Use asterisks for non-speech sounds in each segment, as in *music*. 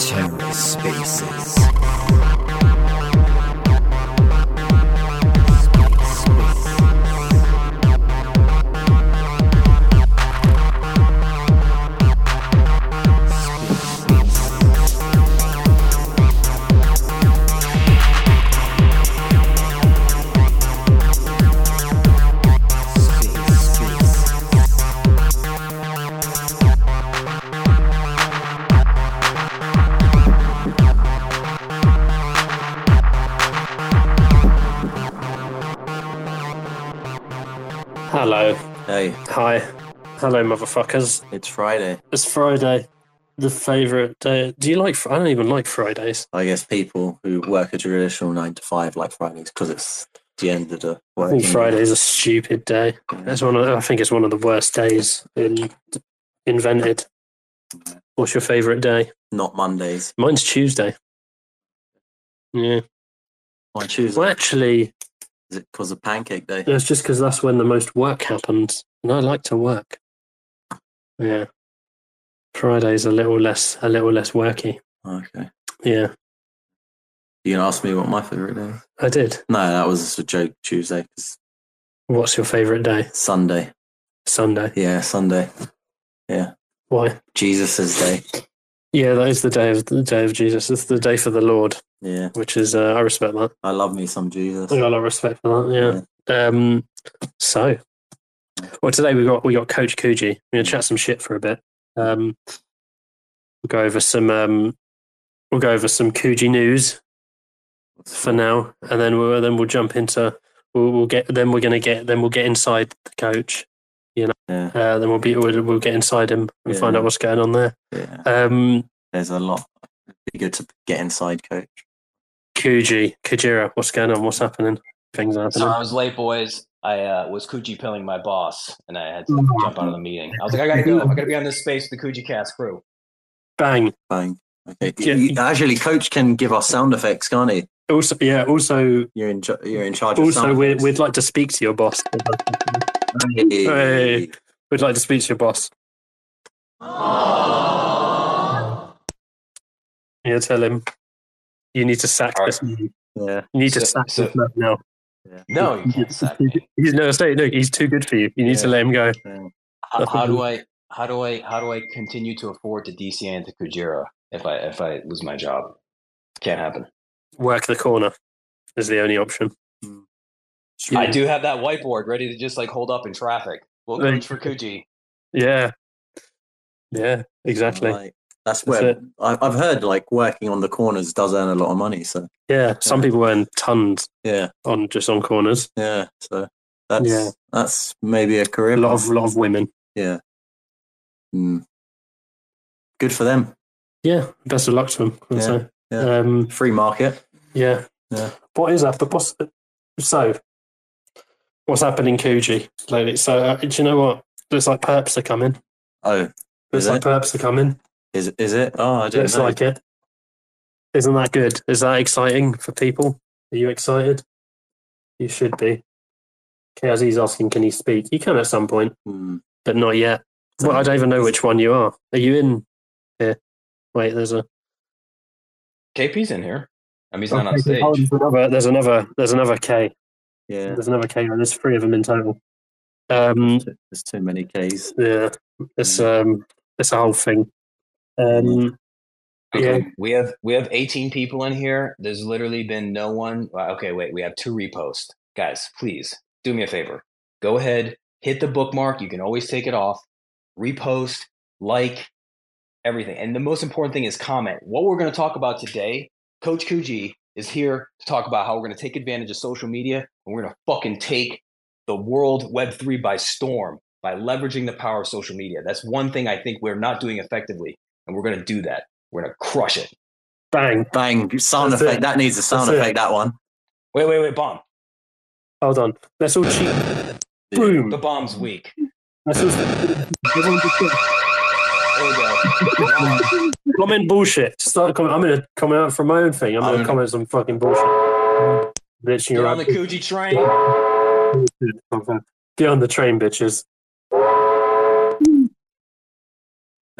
TerraSpaces. Motherfuckers. it's Friday. It's Friday. The favourite day. Do you like? I don't even like Fridays. I guess people who work a traditional nine to five like Fridays because it's the end of the I working think Friday's a stupid day. week. It's one. Of, I think it's one of the worst days in, invented. What's your favourite day? Not Mondays. Mine's Tuesday. Yeah. Why Tuesday? Well, actually, Is it because of Pancake Day? it's just because that's when the most work happens, and I like to work. Yeah. Friday's a little less, a little less worky. Okay. Yeah, You can ask me what my favorite day is? I did. No, that was a joke. Tuesday, 'cause What's your favourite day? Sunday. Sunday. Yeah, Sunday. Yeah. Why? Jesus' day. Yeah, that is the day of the day of Jesus. It's the day for the Lord, Yeah, which is uh, I respect that. I love me some Jesus. I got a lot of respect for that. Yeah. Um. So, well, today we got we got Coach Kuji. We're gonna chat some shit for a bit. Um. We'll go over some um. We'll go over some Kuji news for now, and then we'll then we'll jump into we'll, we'll get then we're gonna get then we'll get inside the coach. Yeah, Uh, then we'll be we'll, we'll get inside him and find out what's going on there. yeah. Um. There's a lot. It'd be good to get inside, coach. Kuji, Kujira, what's going on? What's happening? Things are So. I was late, boys. I uh, was Kuji pilling my boss, and I had to jump out of the meeting. I was like, I gotta go. I gotta be on this space with the Kuji Kast crew. Bang. Bang. Okay. Yeah. Actually, coach can give us sound effects, can't he? Also, yeah. Also, You're in. Ch- you're in charge. of also, sound we'd, effects. we'd like to speak to your boss. Hey. Hey. We'd like to speak to your boss. Yeah, tell him you need to sack All right. this man. Yeah. You need to sack so- this man now. No, you *laughs* can't sack me. He's no, say no. He's too good for you. You need to let him go. How, how do I? How do I? How do I continue to afford to DCN to Kujira if I if I lose my job? Can't happen. Work the corner is the only option. Hmm. I do have that whiteboard ready to just like hold up in traffic. Well, There coach for Kuji. Yeah, yeah, exactly. Like, that's That's where. I, I've heard like working on the corners does earn a lot of money. So Yeah, some Yeah. people earn tons yeah, on just on corners. yeah. So that's Yeah. that's maybe a career. A lot path. of lot of women. yeah. Mm. Good for them. Yeah, best of luck to them. Yeah, say. yeah. Um, Free market. yeah. Yeah. What is that? But what's so? What's happening, Kuji lately? So uh, do you know what? Looks like perps are coming. Oh, Looks like it? perps are coming. Is is it? Oh, I don't Looks know. like it. Isn't that good? Is that exciting for people? Are you excited? You should be. KRZ's asking, can he speak? He can at some point, Hmm. but not yet. Well, I don't even know which one you are. Are you in here? Wait, there's a KP's in here. I mean, he's not on Okay, stage. oh, there's another. There's another. There's another K. Yeah. There's another K. There's three of them in total. Um, There's too many K's. yeah, it's um, it's a whole thing. Um, Okay, yeah. we have we have 18 people in here. There's literally been no one. uh, Okay, wait, we have two reposts. Guys, please do me a favor. Go ahead, hit the bookmark. You can always take it off. Repost, like, everything. And the most important thing is comment. What we're going to talk about today, Coach Kuji is here to talk about how we're going to take advantage of social media and we're going to fucking take the world Web3 by storm by leveraging the power of social media. That's one thing I think we're not doing effectively, and we're going to do that. We're going to crush it. bang. Bang! Sound That's effect. it. That needs a sound That's it. effect. That one. Wait, wait, wait, bomb. Hold on. Let's all cheat. Boom. The bomb's weak. Let's all. everyone go. There we go. *laughs* comment bullshit. Start comment. I'm gonna comment out from my own thing. I'm gonna I'm- comment some fucking bullshit. Bitching Get on the Kuji *laughs* train. Get on the train, bitches.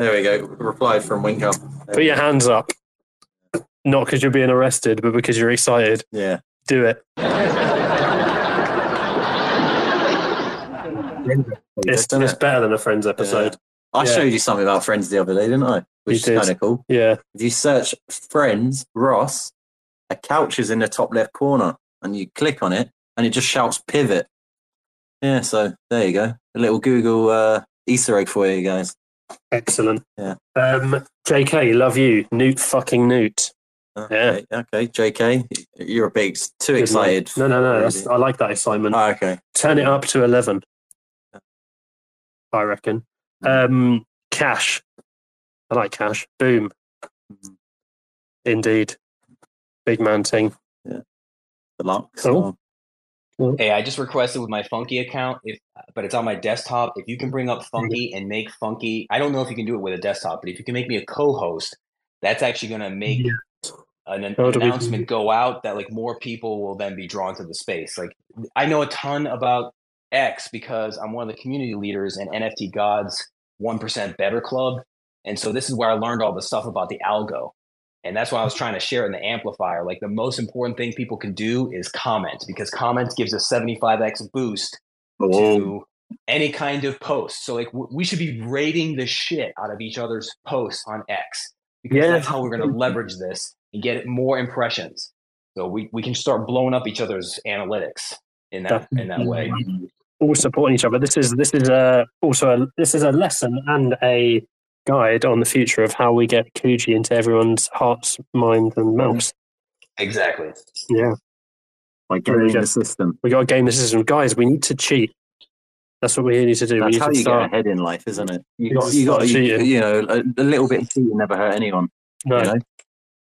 There we go. Replied from Wink Hub. Put your hands up. Not because you're being arrested, but because you're excited. Yeah. Do it. *laughs* It's, it's better than a Friends episode. I yeah. showed you something about Friends the other day, didn't I? Which You is kind of cool. Yeah. If you search Friends Ross, a couch is in the top left corner, and you click on it, and it just shouts pivot. Yeah, so there you go. A little Google uh, Easter egg for you guys. Excellent. Yeah. Um, JK, love you. Newt fucking Newt. Okay, okay. JK, you're a big too Good excited. No, no, no. I like that excitement. Oh, okay. Turn it up to 11. I reckon. Um, cash. I like cash. Boom. Indeed. Big man thing. The locks. Cool. Hey, I just requested with my Funky account, if but it's on my desktop. If you can bring up Funky and make Funky, I don't know if you can do it with a desktop, but if you can make me a co-host, that's actually going to make Yeah. an, an announcement go out that like more people will then be drawn to the space. Like I know a ton about X because I'm one of the community leaders in NFT Gods One Percent Better Club, and so this is where I learned all the stuff about the algo. And that's why I was trying to share in the amplifier. Like the most important thing people can do is comment because comments gives a 75x boost Oh, to any kind of post. So like w- we should be rating the shit out of each other's posts on X because Yeah. that's how we're going *laughs* to leverage this and get more impressions. So we, we can start blowing up each other's analytics in that in that way. All supporting each other. This is this is a also a, this is a lesson and a guide on the future of how we get Kuji into everyone's hearts, minds, and mm-hmm. mouths. Exactly. Yeah, Like There you gaming go. the system. we got to game the system, guys. We need to cheat. That's what we need to do. we That's need how to you start. get ahead in life, isn't it? You You got, just you got, you, you know, a, a little bit of cheating never hurt anyone. No, You know, you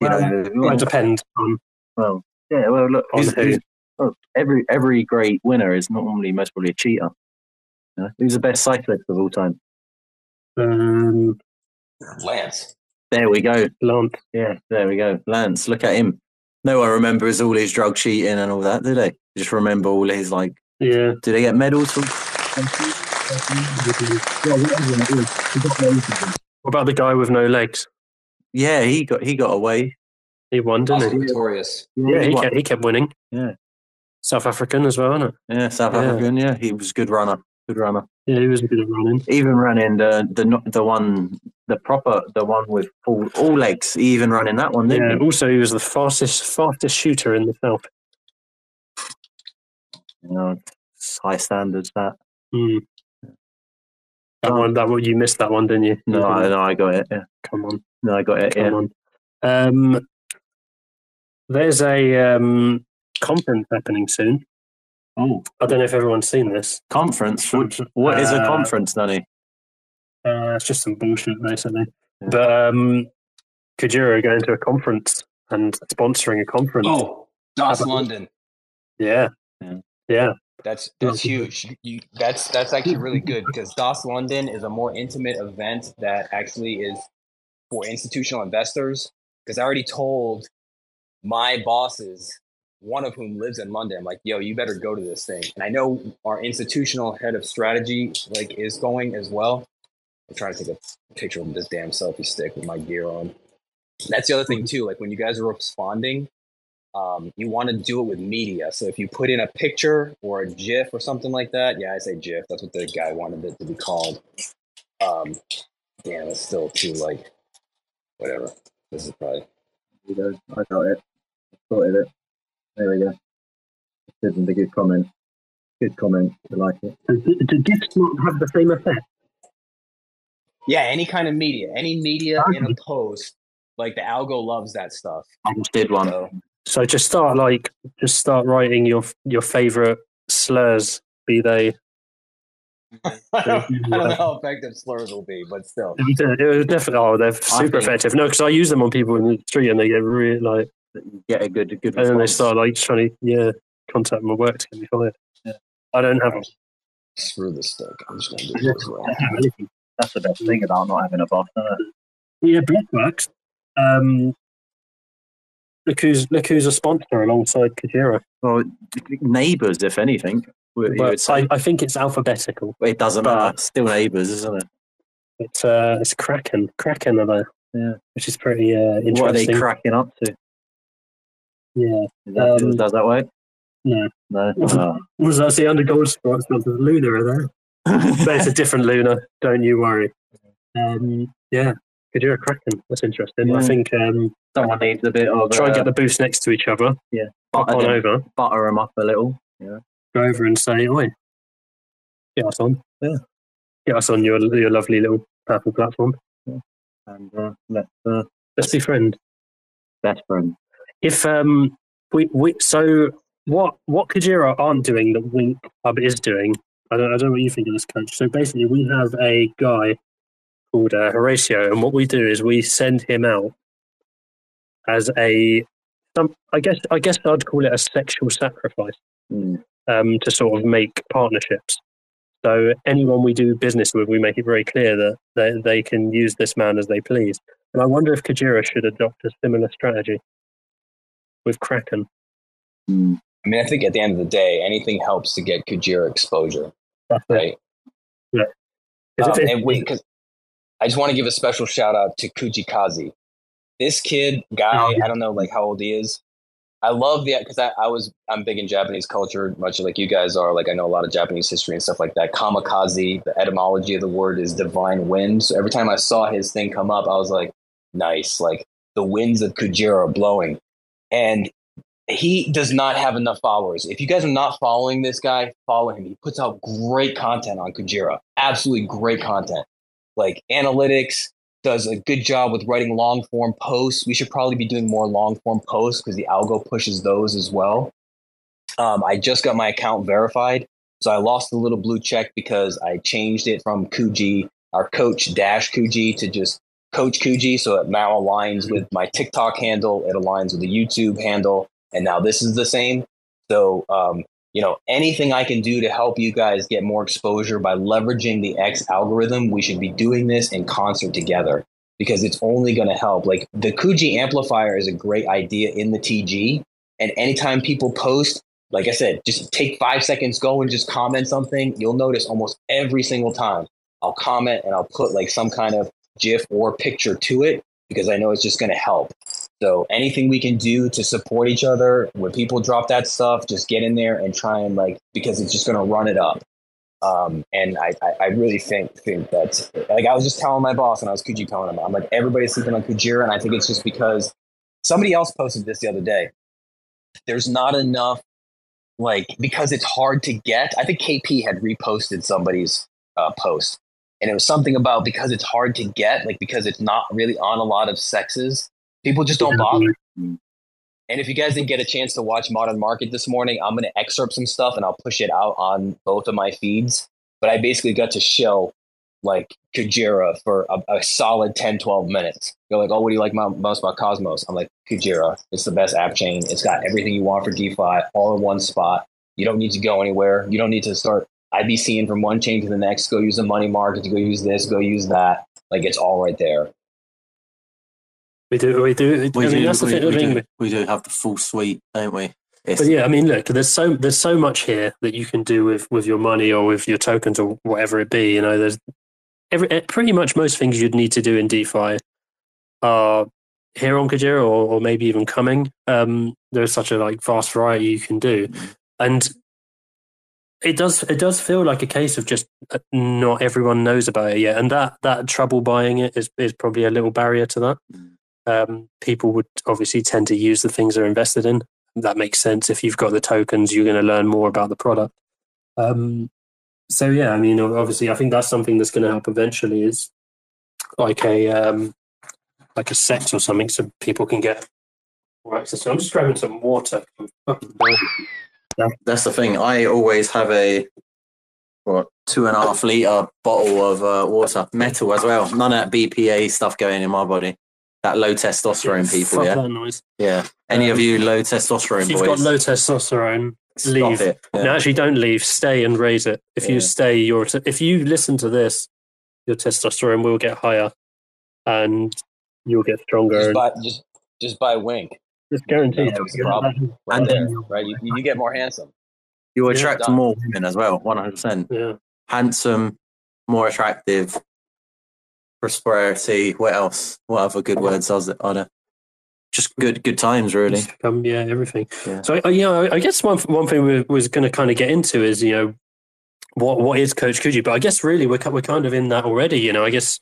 Well, know, it depends on well, yeah. Well, look, On who's, who? who's, well, every every great winner is normally most probably a cheater. You know, who's the best cyclist of all time? Um, Lance. There we go. Lance. Yeah, there we go. Lance, look at him. No one remembers all his drug cheating and all that, do they? Just remember all his like. Yeah, Do they get medals from? what about the guy with no legs? Yeah, he got he got away. He won, didn't Also he? victorious. Yeah, he won. kept, he kept winning. Yeah. South African as well, isn't it? Yeah, South Yeah. African. Yeah, he was a good runner. Good runner. Yeah, he was a good running. Even running the the the one the proper the one with all, all legs. He even running that one, didn't Yeah. he? Also, he was the fastest fastest shooter in the south. You know, high standards. That Mm. That Oh. one, that one, you missed that one, didn't you? no, I, no, I got it. Yeah, come on, no, I got it. come Yeah. on. Um, there's a um, conference happening soon. Oh, I don't know if everyone's seen this. conference. From, what is a Uh, conference, Danny? Uh, it's just some bullshit, basically. But um, Kujira are going to a conference and sponsoring a conference. Oh, DAS about- London. yeah, Yeah. yeah. That's that's huge. You, that's that's actually really good because DAS London is a more intimate event that actually is for institutional investors. Because I already told my bosses, one of whom lives in London, I'm like, "Yo, you better go to this thing." And I know our institutional head of strategy like is going as well. I'm trying to take a picture of this damn selfie stick with my gear on. That's the other thing too. Like when you guys are responding, um, you want to do it with media. So if you put in a picture or a GIF or something like that, yeah, I say GIF. That's what the guy wanted it to be called. Um, damn, it's still too like, whatever. This is probably. I got it. I sorted it. There we go. This isn't a good comment. Good comment. I like it. Do, do gifts not have the same effect? yeah. Any kind of media, any media in a post, like the algo loves that stuff. I just did one. So So just start like just start writing your your favorite slurs, be they. I *laughs* don't, I don't know how effective slurs will be, but still. It was, it was definitely oh they're super think- effective. No, because I use them on people in the street and they get really like, Get a good, a good. and then they response. start like trying to yeah contact my work to get me fired. Yeah. I don't have them. Screw this stick. I'm just gonna do it this way. That's the best thing about not having a boss, isn't it? Yeah, Blockworks. Um, look who's look who's a sponsor alongside Kujira. Well, neighbours, if anything. You But say. I, I think it's alphabetical. it doesn't but- matter. Still neighbours, isn't it? It's uh, it's Kraken. Kraken are there. Yeah. Which is pretty uh, interesting. What are they cracking up to? Yeah. Is that, Um, does that way? No. No. Oh. *laughs* Was that the under gold spots? There's Luna are there. *laughs* but it's a different Luna. Don't you worry. Um, yeah. Could you a Kraken? That's interesting. I think um, Someone needs a bit of try and uh, get the booths next to each other. Pop butter, on them, over. butter 'em up a little. Yeah, go over and say, "Oi, get us on." Yeah. Get us on your your lovely little purple platform. And uh, let's uh, Let's be friends. best friend. If um we we so what what Kujira aren't doing that Wink Hub is doing, I don't I don't know what you think of this coach. So basically, we have a guy called uh, Horatio, and what we do is we send him out as a some I guess I guess I'd call it a sexual sacrifice Mm. um, to sort of make partnerships. So anyone we do business with, we make it very clear that they, they can use this man as they please. And I wonder if Kujira should adopt a similar strategy with Kraken. Mm. I mean, I think at the end of the day, anything helps to get Kujira exposure, That's it. right? If- Um, if- and wait, because I just want to give a special shout out to Kujikazi. This kid, guy, Oh, yeah. I don't know like how old he is. I love the because I, I was I'm big in Japanese culture, much like you guys are. Like I know a lot of Japanese history and stuff like that. Kamikaze, the etymology of the word is divine wind. So every time I saw his thing come up, I was like, nice. Like the winds of Kujira are blowing, and he does not have enough followers. If you guys are not following this guy, follow him. He puts out great content on Kujira. Absolutely great content. Like analytics, does a good job with writing long form posts. We should probably be doing more long form posts because the algo pushes those as well. Um, I just got my account verified. So I lost the little blue check because I changed it from Kuji, our coach dash Kuji to just coach Kuji. So it now aligns with my TikTok handle. It aligns with the YouTube handle. And now this is the same. So, um, you know, anything I can do to help you guys get more exposure by leveraging the X algorithm, we should be doing this in concert together because it's only going to help. Like the Kuji amplifier is a great idea in the TG. And anytime people post, like I said, just take five seconds, go and just comment something. You'll notice almost every single time I'll comment and I'll put like some kind of GIF or picture to it because I know it's just going to help. So anything we can do to support each other when people drop that stuff, just get in there and try and like because it's just going to run it up. Um, and I, I, I really think think that like I was just telling my boss and I was Kuji telling him, I'm like everybody's sleeping on Kujira, and I think it's just because somebody else posted this the other day. There's not enough like because it's hard to get. I think KP had reposted somebody's uh, post, and it was something about because it's hard to get, like because it's not really on a lot of CEXes, people just don't bother. And if you guys didn't get a chance to watch Modern Market this morning, I'm going to excerpt some stuff and I'll push it out on both of my feeds. But I basically got to show like Kujira for a, a solid 10, 12 minutes. You're like, oh, what do you like mo- most about Cosmos? I'm like, Kujira. It's the best app chain. It's got everything you want for DeFi all in one spot. You don't need to go anywhere. You don't need to start IBCing from one chain to the next. Go use the money market. Go use this. Go use that. Like it's all right there. we do, we do. We I mean, do, that's the we, thing. we do, we do have the full suite, don't we? It's, But yeah, I mean, look, there's so there's so much here that you can do with with your money or with your tokens or whatever it be. You know, there's every eh, pretty much most things you'd need to do in DeFi are here on Kujira or, or maybe even coming. Um, there's such a like vast variety you can do, and it does it does feel like a case of just uh, not everyone knows about it yet, and that that trouble buying it is is probably a little barrier to that. Um, people would obviously tend to use the things they're invested in. That makes sense. If you've got the tokens, you're going to learn more about the product. Um, so yeah, I mean, obviously, I think that's something that's going to help eventually. Is like a um, like a set or something, so people can get more access. to I'm just grabbing some water. I'm fucking bored. That's the thing. I always have a what two and a half liter bottle of uh, water, metal as well. None of that BPA stuff going in my body. That low testosterone people, Fuck yeah, that noise. yeah. Any of Um, you low testosterone If you've boys, got low testosterone, stop leave. it. Yeah. No, actually, don't leave. Stay and raise it. If you stay, your if you listen to this, your testosterone will get higher, and you'll get stronger. Just and buy just just buy Wink. It's guaranteed. That's the problem. Right And there, right? You, you get more handsome. You Yeah. attract more women as well, one hundred percent. Yeah. Handsome, more attractive, prosperity. What else? What other good words are there? Are there? Just good, good times, really. It's become- yeah, everything. Yeah. So, I, you know, I guess one one thing we was going to kind of get into is, you know, what what is Coach Kuji? But I guess really we're we're kind of in that already. You know, I guess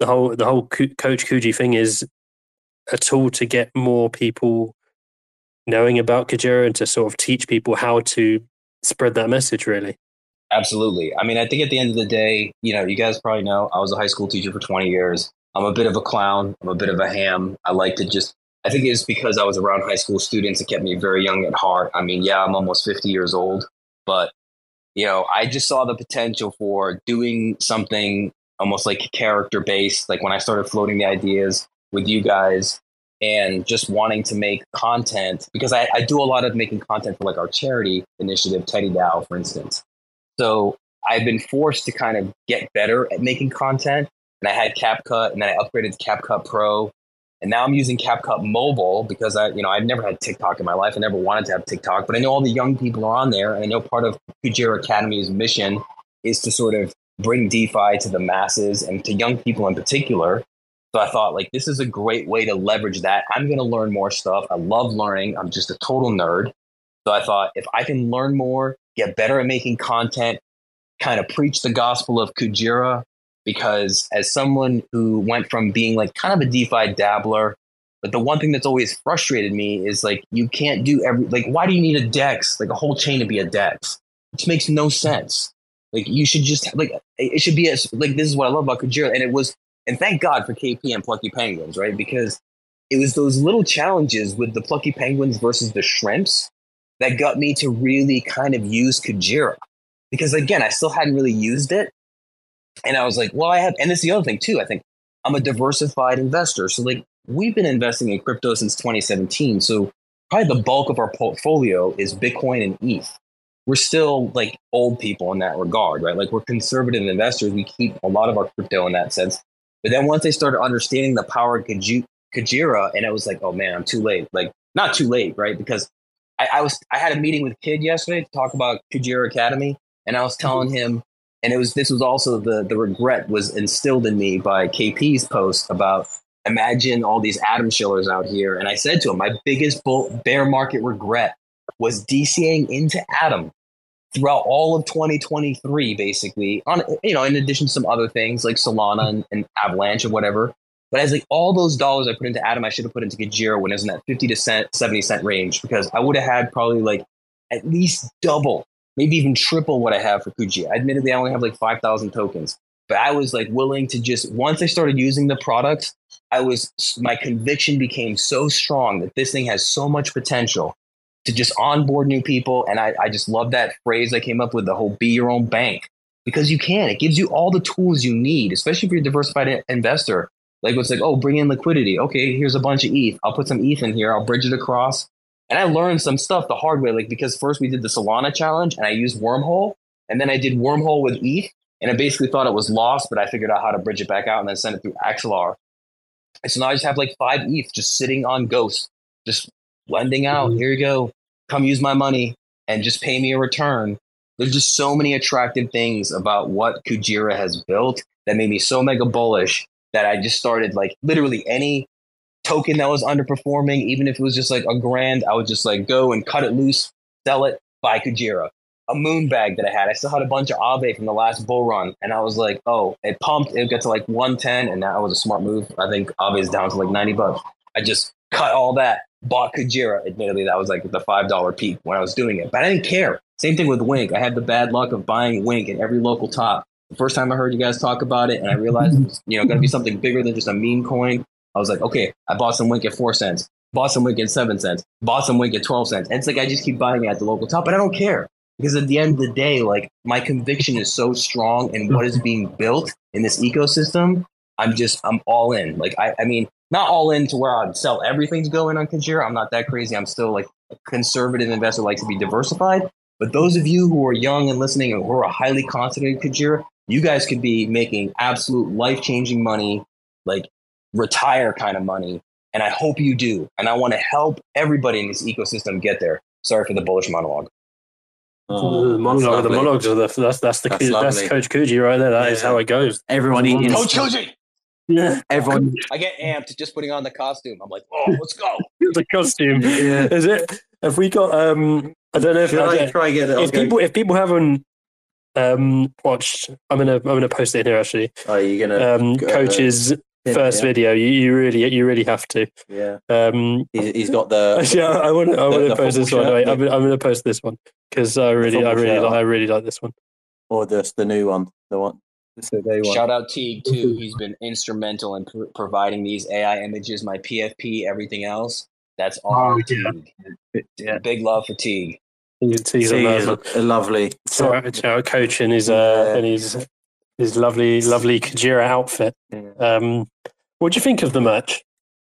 the whole the whole Ku- Coach Kuji thing is a tool to get more people knowing about Kujira and to sort of teach people how to spread that message. Really. Absolutely. I mean, I think at the end of the day, you know, you guys probably know I was a high school teacher for 20 years. I'm a bit of a clown. I'm a bit of a ham. I like to just, I think it's because I was around high school students. It kept me very young at heart. I mean, yeah, I'm almost 50 years old, but, you know, I just saw the potential for doing something almost like character based. Like when I started floating the ideas with you guys and just wanting to make content, because I, I do a lot of making content for like our charity initiative, Teddy Dow, for instance. So I've been forced to kind of get better at making content. And I had CapCut and then I upgraded to CapCut Pro. And now I'm using CapCut Mobile because I, you know, I've never had TikTok in my life. I never wanted to have TikTok, but I know all the young people are on there. And I know part of Kujira Academy's mission is to sort of bring DeFi to the masses and to young people in particular. So I thought like this is a great way to leverage that. I'm going to learn more stuff. I love learning. I'm just a total nerd. So I thought if I can learn more, get better at making content, kind of preach the gospel of Kujira, because as someone who went from being like kind of a DeFi dabbler, but the one thing that's always frustrated me is like you can't do every like why do you need a DEX like a whole chain to be a DEX? Which makes no sense. Like you should just like it should be as like this is what I love about Kujira, and it was and thank God for KP and Plucky Penguins, right? Because it was those little challenges with the Plucky Penguins versus the Shrimps that got me to really kind of use Kujira. Because again, I still hadn't really used it. And I was like, well, I have, and it's the other thing too. I think I'm a diversified investor. So, like, we've been investing in crypto since 2017. So, probably the bulk of our portfolio is Bitcoin and ETH. We're still like old people in that regard, right? Like, we're conservative investors. We keep a lot of our crypto in that sense. But then once I started understanding the power of Kaju- Kujira, and it was like, oh man, I'm too late. Like, not too late, right? Because I, I was I had a meeting with kid yesterday to talk about Kujira Academy, and I was telling him, and it was this was also the the regret was instilled in me by KP's post about imagine all these Atom Shillers out here, and I said to him, my biggest bull, bear market regret was DCing into Atom throughout all of 2023, basically on you know in addition to some other things like Solana and, and Avalanche and whatever. But as like all those dollars I put into Atom, I should have put into Kujira when it was in that 50 to cent, 70 cent range because I would have had probably like at least double, maybe even triple what I have for Kuji. Admittedly, I only have like 5,000 tokens, but I was like willing to just, once I started using the product, I was, my conviction became so strong that this thing has so much potential to just onboard new people. And I, I just love that phrase I came up with the whole be your own bank because you can. It gives you all the tools you need, especially if you're a diversified investor. Like it's like, oh, bring in liquidity. Okay, here's a bunch of ETH. I'll put some ETH in here. I'll bridge it across. And I learned some stuff the hard way, like because first we did the Solana challenge and I used Wormhole, and then I did Wormhole with ETH, and I basically thought it was lost, but I figured out how to bridge it back out and then send it through Axelar. And so now I just have like five ETH just sitting on Ghost, just lending out. Mhm. Here you go. Come use my money and just pay me a return. There's just so many attractive things about what Kujira has built that made me so mega bullish that I just started like literally any token that was underperforming, even if it was just like a grand, I would just like go and cut it loose, sell it, buy Kujira. A moon bag that I had, I still had a bunch of Aave from the last bull run, and I was like, oh, it pumped, it got to like 110, and that was a smart move. I think Aave is down to like 90 bucks. I just cut all that, bought Kujira. Admittedly, that was like the $5 peak when I was doing it, but I didn't care. Same thing with Wink. I had the bad luck of buying Wink in every local top. The first time I heard you guys talk about it, and I realized it was, you know, going to be something bigger than just a meme coin. I was like, okay, I bought some Wink at four cents, bought some Wink at seven cents, bought some Wink at 12 cents. And it's like, I just keep buying it at the local top, but I don't care because at the end of the day, like my conviction is so strong in what is being built in this ecosystem. I'm just, I'm all in. Like, I, I mean, not all in to where I'd sell everything to go in on Kujira. I'm not that crazy. I'm still like a conservative investor, likes to be diversified. But those of you who are young and listening and who are highly confident in Kujira, you guys could be making absolute life changing money, like retire kind of money. And I hope you do. And I want to help everybody in this ecosystem get there. Sorry for the bullish monologue. Oh, the monologue, the monologues are the that's that's the That's that's. Coach Kuji right there. That is Yeah. how it goes. Everyone eating. Coach Kuji! Yeah, *laughs* Everyone. *laughs* I get amped just putting on the costume. I'm like, oh, let's go. *laughs* the costume. Yeah. Is it? Have we got? Um, I don't know if Should I I don't- try get it? I'll if go- people if people haven't um watched, I'm gonna I'm gonna post it in here actually. Are you gonna? Um, go- coach's yeah, first yeah. video. You, you really you really have to. Yeah. Um, He's, he's got the. Yeah, I, I want I the- want to post this football one. shirt, Wait, I'm, I'm gonna post this one because I really I really like. I really like this one. or just the new one. The one. The day one. Shout out Teague too. He's been instrumental in pr- providing these AI images, my PFP, everything else. That's all Oh, yeah. Teague. Yeah. Big love for Teague. He's, he's a he's man. a, a lovely. So, so coach in his uh Yeah. in his his lovely lovely Kujira outfit. Yeah. Um, what do you think of the merch?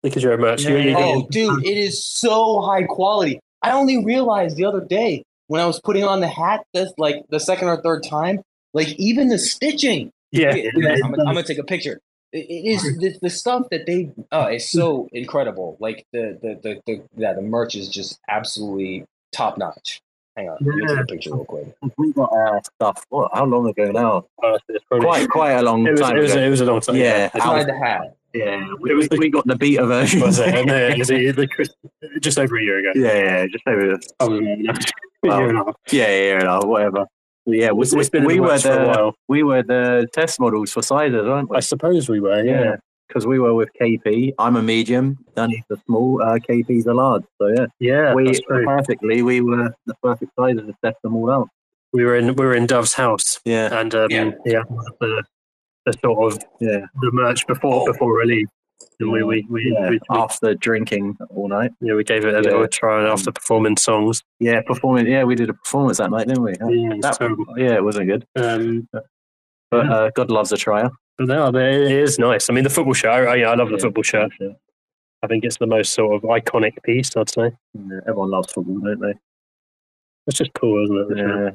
The Kujira merch. You- you- Oh, dude, it is so high quality. I only realized the other day when I was putting on the hat, that's like the second or third time, like even the stitching. yeah, Wait, I'm, I'm gonna take a picture. It, it is the, the stuff that they. Oh, it's so incredible. Like the the the, the yeah, the merch is just absolutely top notch. Hang on, let me take a picture real quick. We got our stuff. What? How long ago now? Oh, it's Quite, quite a long It was, time it, was, ago. it was a long time. Yeah, ago. Al- Inside the hat. Yeah, we, we, we got the beta version. was it? And, uh, is it *laughs* the Chris- just over a year ago. yeah, yeah, just over. Oh, no, no. Well, *laughs* Year and a half. Yeah, yeah, yeah, no, whatever. Yeah, we, It's- it's been we the were works for a the we were the test models for sizes, weren't we? I suppose we were. Yeah. Yeah, because we were with KP. I'm a medium. Danny's a small. Uh, KP's a large. So yeah, Yeah. we that's true. perfectly. We were the perfect sizes to test them all out. We were in we were in Dove's house, Yeah, and um, Yeah. yeah, the, the sort of yeah, the merch before Oh. before release, and we we we, yeah. we, we, After drinking all night. yeah, we gave it a Yeah. little try after performing songs. Yeah, performing. Yeah, we did a performance that night, didn't we? Yeah, That- terrible. yeah, it wasn't good. Um, But uh, God loves a trial. but no, it is nice. I mean, the football shirt. I, I love the football shirt. I think it's the most sort of iconic piece. I'd say Yeah, everyone loves football, don't they? it's just cool, isn't it? Yeah.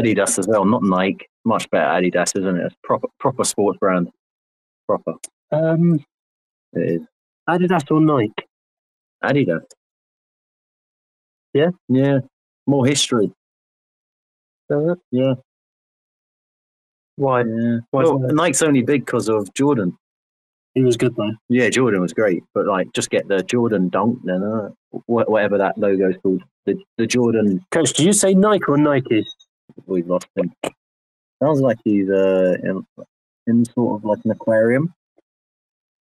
Adidas as well, not Nike. Much better Adidas, isn't it? It's proper proper sports brand. Proper. Um, It is. Adidas or Nike? Adidas. Yeah? Yeah. More history. Uh, Yeah. why? Yeah. Why Well. Nike's only big because of Jordan. He was good though. Yeah, Jordan was great, but like just get the Jordan dunk then, uh, whatever that logo's called. The the Jordan. Coach, do you say Nike or Nike? We've lost him. Sounds like he's uh in, in sort of like an aquarium.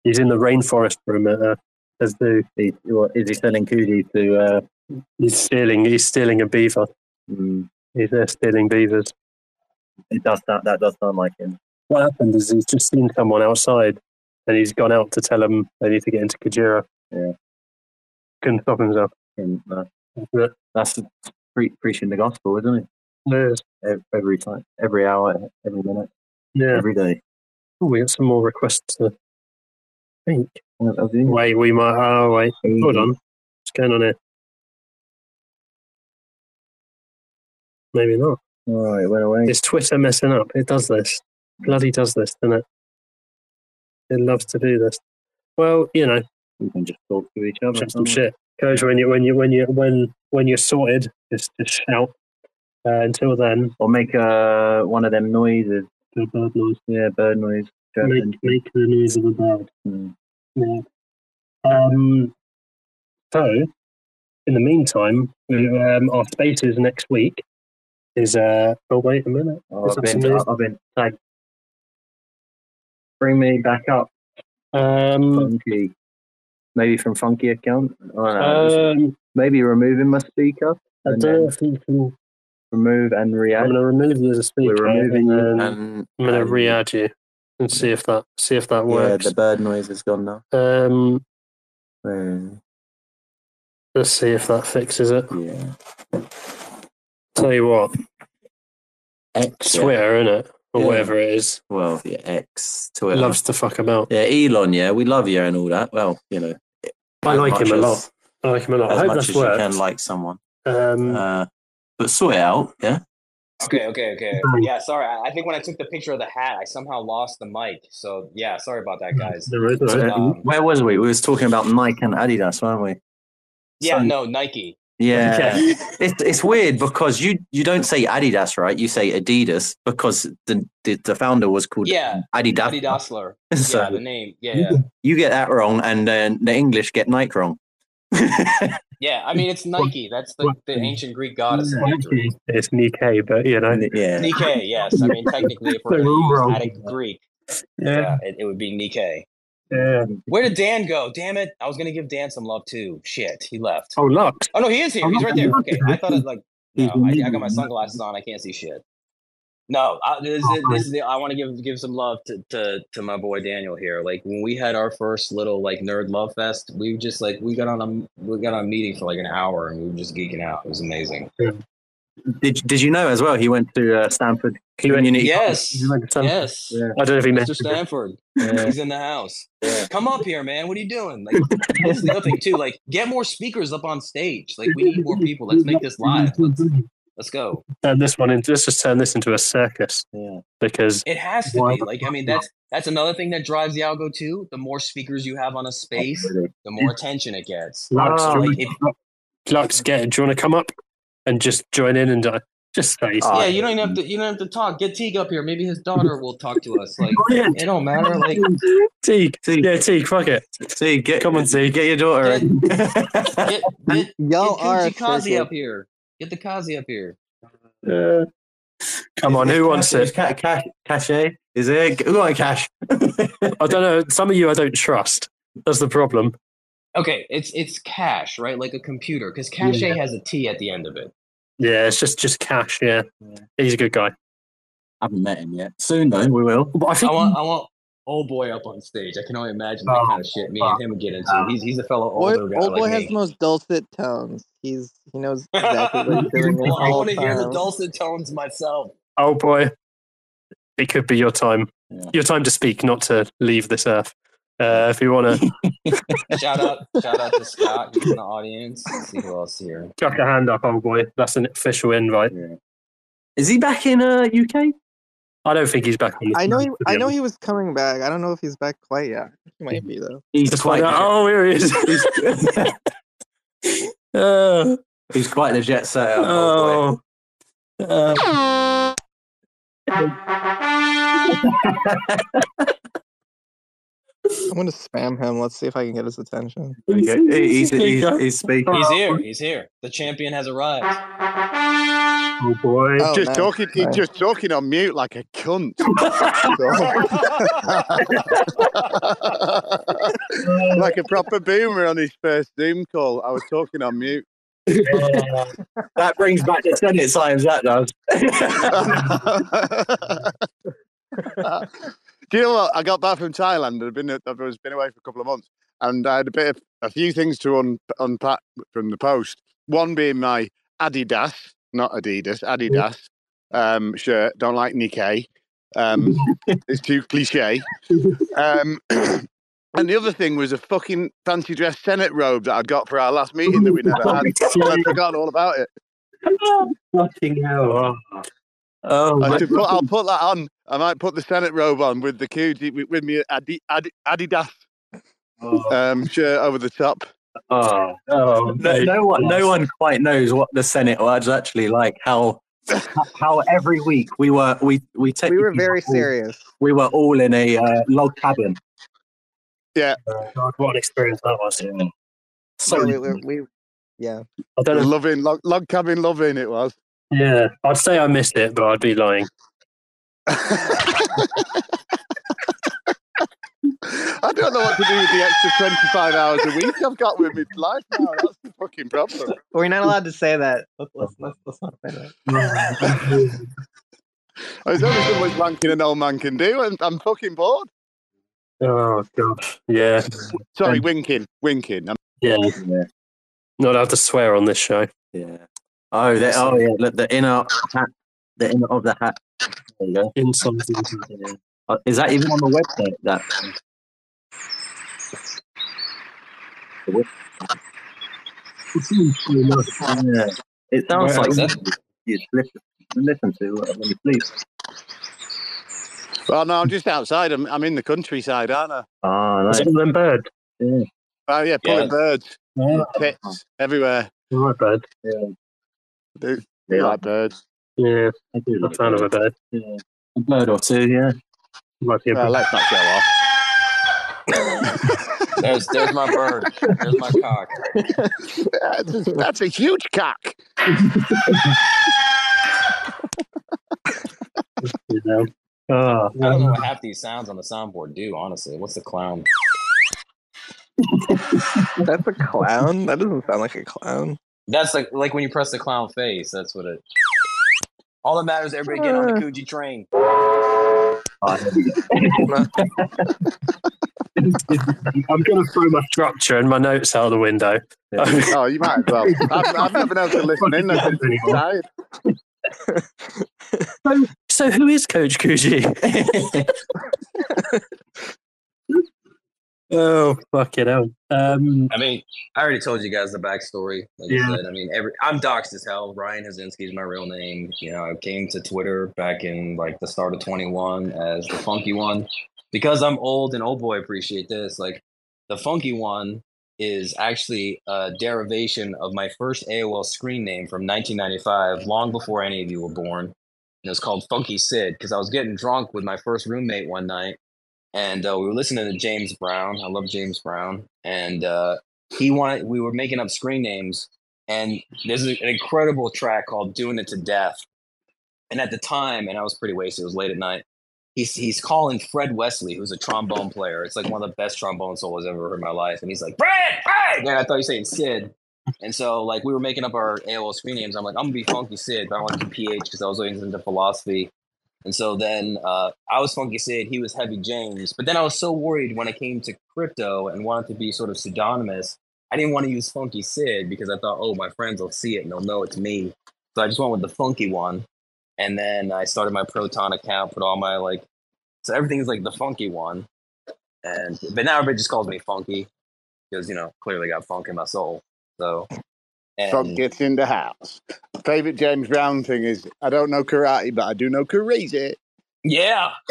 He's in the rainforest room at uh, as the He, what, is he selling koozies to? Uh, he's stealing he's stealing a beaver. mm, He's there stealing beavers. it does that. That does sound like him. What happened is he's just seen someone outside and he's gone out to tell them they need to get into Kujira. Yeah. Couldn't stop himself. And, uh, that's pre- preaching the gospel, isn't it? Yes. Ev- Every time, every hour, every minute, Yeah. every day. Oh, we got some more requests to think. What have you- Wait, we might oh wait. Hold on. What's going on here? Maybe not. All right, went away. Is Twitter messing up? It does this. Bloody does this, doesn't it? It loves to do this. Well, you know, We can just talk to each other. some shit. Coach, when you when you when you when when you're sorted, just just shout. Uh, until then, Or make uh, one of them noises. the bird noise. Yeah, bird noise. Make, make the noise of a bird. Mm. Yeah. Um. So, in the meantime, we, um, our spaces next week is uh. Oh wait a minute. Oh, I've been? I've been. Bring me back up, Um. Funky. Maybe from Funky account. I don't know, um maybe removing my speaker. I and don't know if you can. remove and I'm going to remove you as a speaker. We're removing and then and I'm going to and- re-add you and see if that see if that works. Yeah, the bird noise is gone now. Um. Uh, Let's see if that fixes it. Yeah. Tell you what, X. yeah. Twitter, innit? Or Yeah. whatever it is, Well, yeah, X. Twitter. loves to fuck about. Yeah, Elon. Yeah, we love you and all that. Well, you know, I like him a as- lot. I like him a lot. I As hope much that's as you can like someone. um, Uh, but sort it out. Yeah. Okay, okay, okay. Yeah, sorry. I I think when I took the picture of the hat, I somehow lost the mic. So yeah, sorry about that, guys. So. Um, where was we? We was talking about Nike and Adidas, weren't we? Yeah, So- no, Nike. Yeah, *laughs* it's it's weird because you you don't say Adidas, right? You say Adidas because the the, the founder was called Yeah, Adidas. Adi Dassler. *laughs* So Yeah, the name. Yeah, you, yeah. get- you get that wrong, and then the English get Nike wrong. Yeah, I mean, it's Nike. That's the, the ancient Greek goddess of victory. It's Nike, but you know. yeah, Nike, yes. I mean, technically, if *laughs* we're They're going wrong. to use Greek, Yeah, yeah, it, it would be Nike. yeah. Where did Dan go? Damn it. I was going to give Dan some love too. Shit, he left. Oh, Lux. Oh, no, he is here. He's right there. Okay, I thought it was like, no, I, I got my sunglasses on. I can't see shit. No, I, this, is, this is the, I want to give give some love to, to to my boy Daniel here. Like when we had our first little like nerd love fest, we just like we got on a we got on a meeting for like an hour and we were just geeking out. It was amazing. Did Did you know as well? He went to uh, Stanford He went- Community. Yes, You went yes. Yeah. I don't know if he Mr. Stanford, Yeah. he's in the house. Yeah. Come up here, man. What are you doing? Like, *laughs* this is the other thing too. Like, get more speakers up on stage. Like, we need more people. Let's make this live. Let's, *laughs* let's go. Turn this one into let's just turn this into a circus Yeah. because It has to be. Like, I mean, that's that's another thing that drives the algo too. The more speakers you have on a space, the more attention it gets. Lux, Oh, like wanna- Lux, get. Do you want to come up and just join in and uh, just say? Oh, Yeah, you don't even have to. You don't have to talk. Get Teague up here. Maybe his daughter will talk to us. Like, *laughs* it don't matter. Like, *laughs* Teague, Teague. yeah, Teague, fuck it. See, get Come on, Teague. get your daughter. in. get get, *laughs* get Y'all are Kujikazi up here. Get the Kazi up here. Uh, come on, who wants Is it? Ca- Cash, Cache? Is it? Who want cash? I don't know. Some of you I don't trust. That's the problem. Okay, it's it's cash, right? Like a computer, because cache has a T at the end of it. Yeah, it's just just cash. Yeah, Yeah. he's a good guy. I haven't met him yet. Soon though, we will. But I I want I want old boy up on stage. I can only imagine the Oh, kind of shit me and him would get into. He's he's a fellow Boy, older guy old boy like has me. the most dulcet tones. He's he knows *laughs* exactly what he's doing. well, I want to hear the dulcet tones myself. oh boy, it could be your time. Yeah. Your time to speak, not to leave this earth. Uh, if you want to *laughs* Shout out, shout out to Scott who's in the audience. Let's see who else here. chuck a hand up, old boy, that's an official invite. Is he back in uh, UK? I don't think he's back on. This I know. He, I know he was coming back. I don't know if he's back quite yet. He might be though. He's Just quite. find *laughs* Oh, here he is. he's, Uh, *laughs* *laughs* he's quite the jet setter. old boy. oh. Uh, I'm gonna spam him. Let's see if I can get his attention. Okay. He's, he's, he's speaking. He's here. He's here. The champion has arrived. oh boy. Oh, just nice, talking, he's just talking on mute like a cunt. *laughs* *laughs* like a proper boomer on his first Zoom call. I was talking on mute. that brings back the Senate times. That does. *laughs* Do you know what? I got back from Thailand. I've been I've was been away for a couple of months, and I had a bit of a few things to un, unpack from the post. One being my Adidas, not Adidas, Adidas um, shirt. Don't like Nikkei. Um, *laughs* it's too cliche. Um, *clears throat* and the other thing was a fucking fancy dress Senate robe that I'd got for our last meeting that we never had. *laughs* I'd forgotten all about it. *laughs* Fucking hell. Oh, I my- put, I'll put that on. I might put the Senate robe on with the Kuji with, with me Adi, Adi, Adidas um, shirt over the top. Oh. oh, *laughs* No, no one, no one quite knows what the Senate was actually like. How, *laughs* how every week we were we we We were very all- serious. We were all in a uh, log cabin. God, what an experience that was. So we, we, we, yeah. I don't know. Loving log, log cabin, loving it was. Yeah, I'd say I missed it, but I'd be lying. I don't know what to do with the extra 25 hours a week I've got with my life now. That's the fucking problem. We're not allowed to say that. Let's, let's, let's, let's not say that. *laughs* There's only so much wanking an old man can do, and I'm fucking bored. Oh gosh, yeah, Sorry, Um, winking, winking. I'm yeah. yeah, Not allowed to swear on this show. yeah. Oh, the, oh yeah. Look, the inner hat, the inner of the hat. There you go. Inside. Yeah. Uh, Is that even on the website? That yeah. It sounds Where like that? something you listen, listen to uh, when you sleep. well, no, I'm just outside. I'm, I'm in the countryside, aren't I? Ah, Is nice. it them bird? Oh yeah, pulling Yeah. birds, Oh, tits everywhere. All right, bird. Do you like birds? Yeah, I do I'm a fan of a bird. Yeah. A bird or two, yeah. Might be a Well, bird. let's not show off. *laughs* There's there's my bird. There's my cock. that's, that's a huge cock. *laughs* you know. Oh, I don't know what um, half these sounds on the soundboard do. Honestly, what's the clown? That's a clown. That doesn't sound like a clown. That's like like when you press the clown face. That's what it. All that matters, is everybody get on the Kuji train. *laughs* I'm going to throw my structure and my notes out of the window. Oh, you might as well. *laughs* I've, I've not been able to listen in. I've been so, so who is Coach Kuji? *laughs* oh, fucking hell. Um, I mean, I already told you guys the backstory. Like Yeah. I said, I mean, every I'm doxxed as hell. Ryan Hazinski is my real name. You know, I came to Twitter back in like the start of 21 as the funky one because I'm old and old boy appreciate this. Like the funky one is actually a derivation of my first AOL screen name from 1995, long before any of you were born. And it was called Funky Sid because I was getting drunk with my first roommate one night and uh, we were listening to James Brown. I love James Brown, and uh, he wanted. We were making up screen names, and there's an incredible track called "Doing It to Death." And at the time, and I was pretty wasted. It was late at night. He's he's calling Fred Wesley, who's a trombone player. It's like one of the best trombone solos I've ever heard in my life. And he's like, Fred, Fred. And I thought you was saying Sid. And so, like, we were making up our AOL screen names. I'm like, I'm gonna be Funky Sid, but I want to be PH because I was always into philosophy. And so then uh, I was Funky Sid, he was Heavy James. But then I was so worried when it came to crypto and wanted to be sort of pseudonymous. I didn't want to use Funky Sid because I thought, oh, my friends will see it and they'll know it's me. So I just went with the funky one. And then I started my Proton account, put all my like, so everything is like the funky one. And but now everybody just calls me Funky because you know clearly got funk in my soul. So and Funk gets in the house. Favorite James Brown thing is I don't know karate, but I do know crazy. Yeah. *laughs*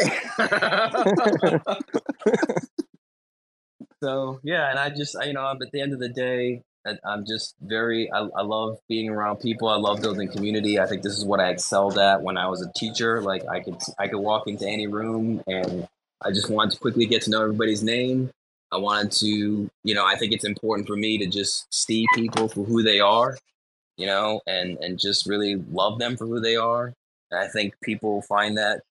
so yeah, and I just I, you know I'm at the end of the day I- I'm just very I, I love being around people. I love building community. I think this is what I excelled at when I was a teacher. Like I could I could walk into any room and I just wanted to quickly get to know everybody's name. I wanted to, you know, I think it's important for me to just see people for who they are, you know, and and just really love them for who they are. And I think people find that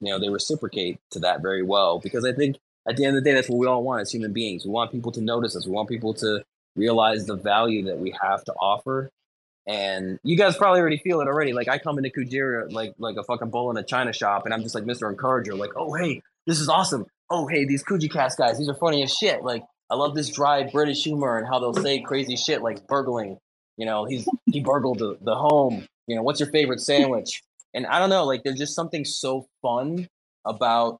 you know they reciprocate to that very well because i think at the end of the day that's what we all want as human beings. We want people to notice us. We want people to realize the value that we have to offer. And you guys probably already feel it already. Like i come into kujira like like a fucking bull in a china shop and i'm just like mr encourager like oh hey this is awesome oh hey these Kuji Kast guys these are funny as shit like i love this dry british humor and how they'll say crazy shit like burgling you know he's he burgled the, the home you know what's your favorite sandwich and I don't know, like there's just something so fun about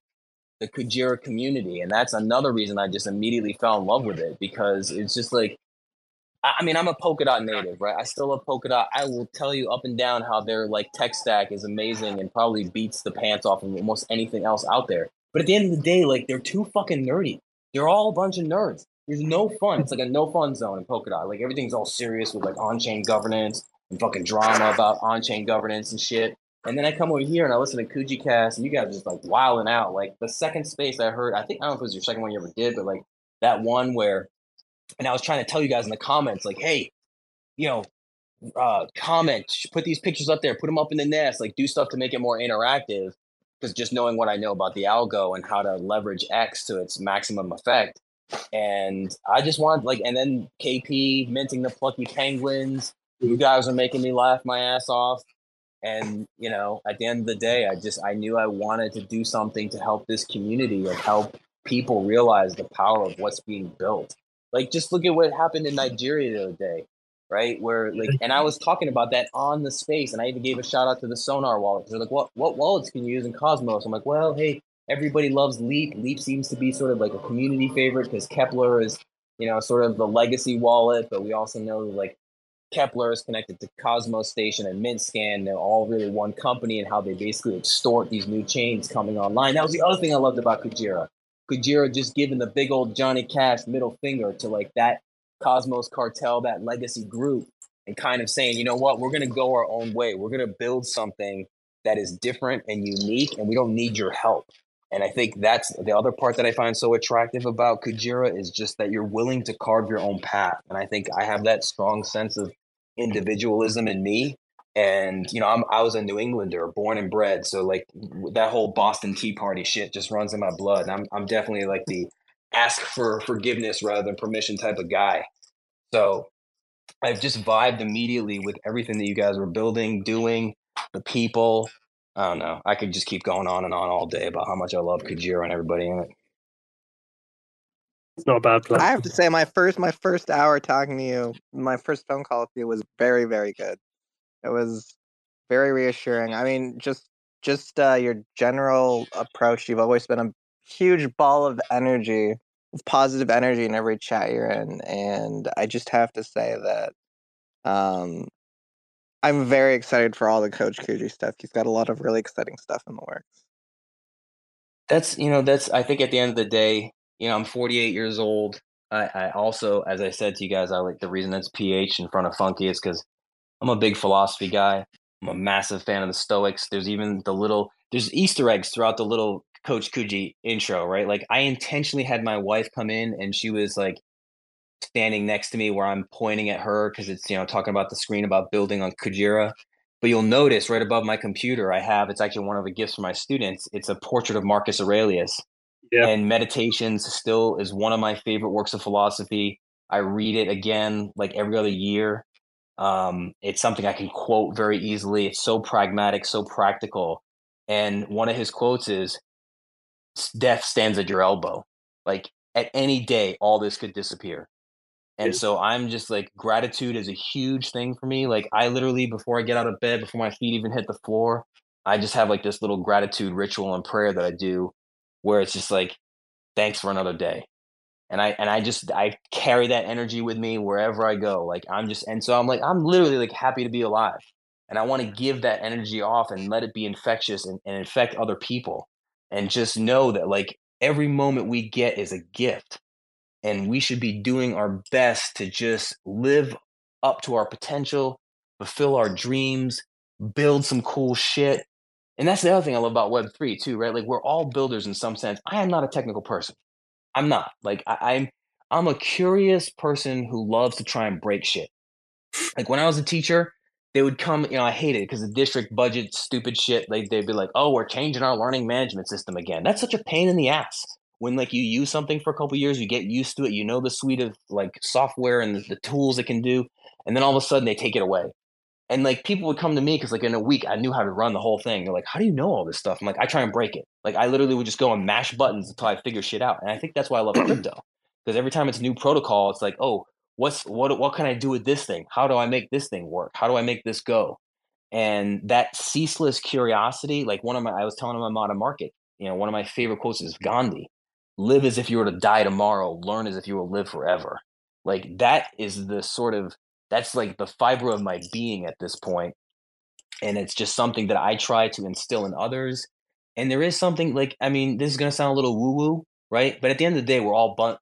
the Kujira community, and that's another reason I just immediately fell in love with it because it's just like, I mean, I'm a Polkadot native, right? I still love Polkadot. I will tell you up and down how their like tech stack is amazing and probably beats the pants off of almost anything else out there. But at the end of the day, like they're too fucking nerdy. They're all a bunch of nerds. There's no fun. It's like a no fun zone in Polkadot. Like everything's all serious with like on chain governance and fucking drama about on chain governance and shit. And then I come over here and I listen to Kuji Kast, and you guys are just like wilding out. Like the second space I heard, I think I don't know if it was your second one you ever did, but like that one where, and I was trying to tell you guys in the comments, like, hey, you know, uh, comment, put these pictures up there, put them up in the nest, like do stuff to make it more interactive. Because just knowing what I know about the algo and how to leverage X to its maximum effect, and I just wanted like, and then KP minting the plucky penguins. You guys are making me laugh my ass off. And you know at the end of the day i just i knew i wanted to do something to help this community and help people realize the power of what's being built. Like just look at what happened in nigeria the other day right where like and i was talking about that on the space and i even gave a shout out to the sonar wallet they're like what what wallets can you use in cosmos i'm like well hey everybody loves leap leap seems to be sort of like a community favorite because Keplr is you know sort of the legacy wallet but we also know like Keplr is connected to Cosmostation and MintScan. They're all really one company and how they basically extort these new chains coming online. That was the other thing I loved about Kujira. Kujira just giving the big old Johnny Cash middle finger to like that Cosmos cartel, that legacy group. and kind of saying, you know what, we're going to go our own way. We're going to build something that is different and unique, and we don't need your help. And I think that's the other part that I find so attractive about Kujira is just that you're willing to carve your own path. And I think I have that strong sense of individualism in me. And you know, I'm I was a New Englander, born and bred, so like that whole Boston Tea Party shit just runs in my blood. And I'm I'm definitely like the ask for forgiveness rather than permission type of guy. So I've just vibed immediately with everything that you guys were building, doing, the people. I don't know. I could just keep going on and on all day about how much I love Kujira and everybody in it. It's not a bad plan. I have to say, my first my first hour talking to you, my first phone call with you was very very good. It was very reassuring. I mean, just just uh, your general approach. You've always been a huge ball of energy, of positive energy in every chat you're in, and I just have to say that um, I'm very excited for all the Coach Kuji stuff. He's got a lot of really exciting stuff in the works. That's you know that's I think at the end of the day, you know, I'm 48 years old. I, I also, as I said to you guys, I like the reason that's PH in front of Funky is because I'm a big philosophy guy. I'm a massive fan of the Stoics. There's even the little there's Easter eggs throughout the little Coach Kuji intro, right? Like I intentionally had my wife come in and she was like standing next to me where I'm pointing at her because it's you know talking about the screen about building on Kujira. But you'll notice right above my computer, I have it's actually one of the gifts for my students. It's a portrait of Marcus Aurelius. Yeah. And Meditations still is one of my favorite works of philosophy. I read it again like every other year. Um, it's something I can quote very easily. It's so pragmatic, so practical. And one of his quotes is death stands at your elbow. Like at any day, all this could disappear. And so I'm just like gratitude is a huge thing for me. Like I literally before I get out of bed, before my feet even hit the floor, I just have like this little gratitude ritual and prayer that I do where it's just like thanks for another day. And I and I just I carry that energy with me wherever I go. Like I'm just and so I'm like I'm literally like happy to be alive. And I want to give that energy off and let it be infectious and, and infect other people. And just know that like every moment we get is a gift and we should be doing our best to just live up to our potential, fulfill our dreams, build some cool shit. And that's the other thing I love about Web3 too, right? Like we're all builders in some sense. I am not a technical person. I'm not. Like I, I'm I'm a curious person who loves to try and break shit. Like when I was a teacher, they would come, you know, I hate it because the district budget stupid shit. Like they'd be like, oh, we're changing our learning management system again. That's such a pain in the ass when like you use something for a couple years, you get used to it, you know the suite of like software and the, the tools it can do, and then all of a sudden they take it away. And like people would come to me because like in a week I knew how to run the whole thing. They're like, "How do you know all this stuff?" I'm like, "I try and break it." Like I literally would just go and mash buttons until I figure shit out. And I think that's why I love *clears throat* crypto because every time it's a new protocol, it's like, "Oh, what's what? What can I do with this thing? How do I make this thing work? How do I make this go?" And that ceaseless curiosity, like one of my, I was telling my mom to market. You know, one of my favorite quotes is Gandhi live as if you were to die tomorrow learn as if you will live forever like that is the sort of that's like the fiber of my being at this point and it's just something that i try to instill in others and there is something like i mean this is going to sound a little woo woo right but at the end of the day we're all bun-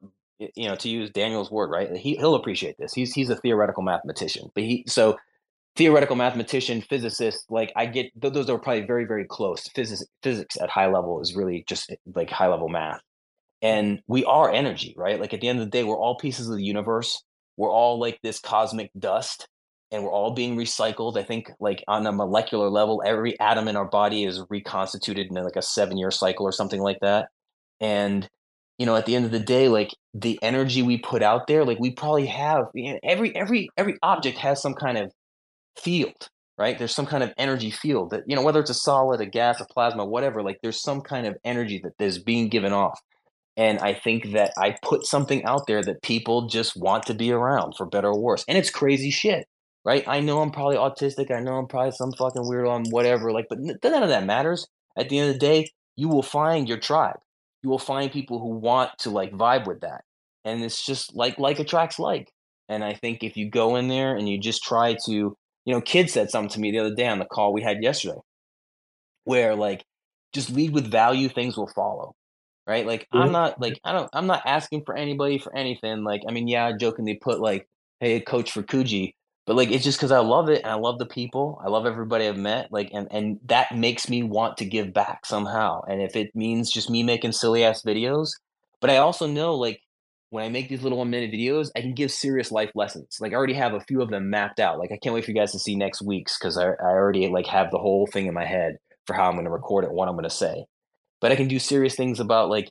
you know to use daniel's word right he, he'll appreciate this. He's he's a theoretical mathematician but he so theoretical mathematician physicist like i get those are probably very very close. Physics physics at high level is really just eh, like high level math. And we are energy right? Like at the end of the day we're all pieces of the universe. We're all like this cosmic dust and we're all being recycled. I think like on a molecular level every atom in our body is reconstituted in like a seven year cycle or something like that. And you know at the end of the day like the energy we put out there like we probably have you know, every every every object has some kind of field right there's some kind of energy field that you know whether it's a solid a gas a plasma whatever like there's some kind of energy that is being given off and I think that I put something out there that people just want to be around for better or worse. And it's crazy shit, right? I know I'm probably autistic. I know I'm probably some fucking weirdo on whatever, like, but none of that matters. At the end of the day, you will find your tribe. You will find people who want to like vibe with that. And it's just like like attracts like. And I think if you go in there and you just try to, you know, kid said something to me the other day on the call we had yesterday, where like just lead with value, things will follow right? Like I'm Mhm. not like I don't I'm not asking for anybody for anything. Like I mean, yeah, I jokingly put like, hey, coach for Kuji, but like it's just because I love it and I love the people. I love everybody I've met. Like and and that makes me want to give back somehow. And if it means just me making silly ass videos, but I also know like when I make these little one minute videos, I can give serious life lessons. Like I already have a few of them mapped out. Like I can't wait for you guys to see next week's because I, I already like have the whole thing in my head for how I'm going to record it, what I'm going to say. But I can do serious things about like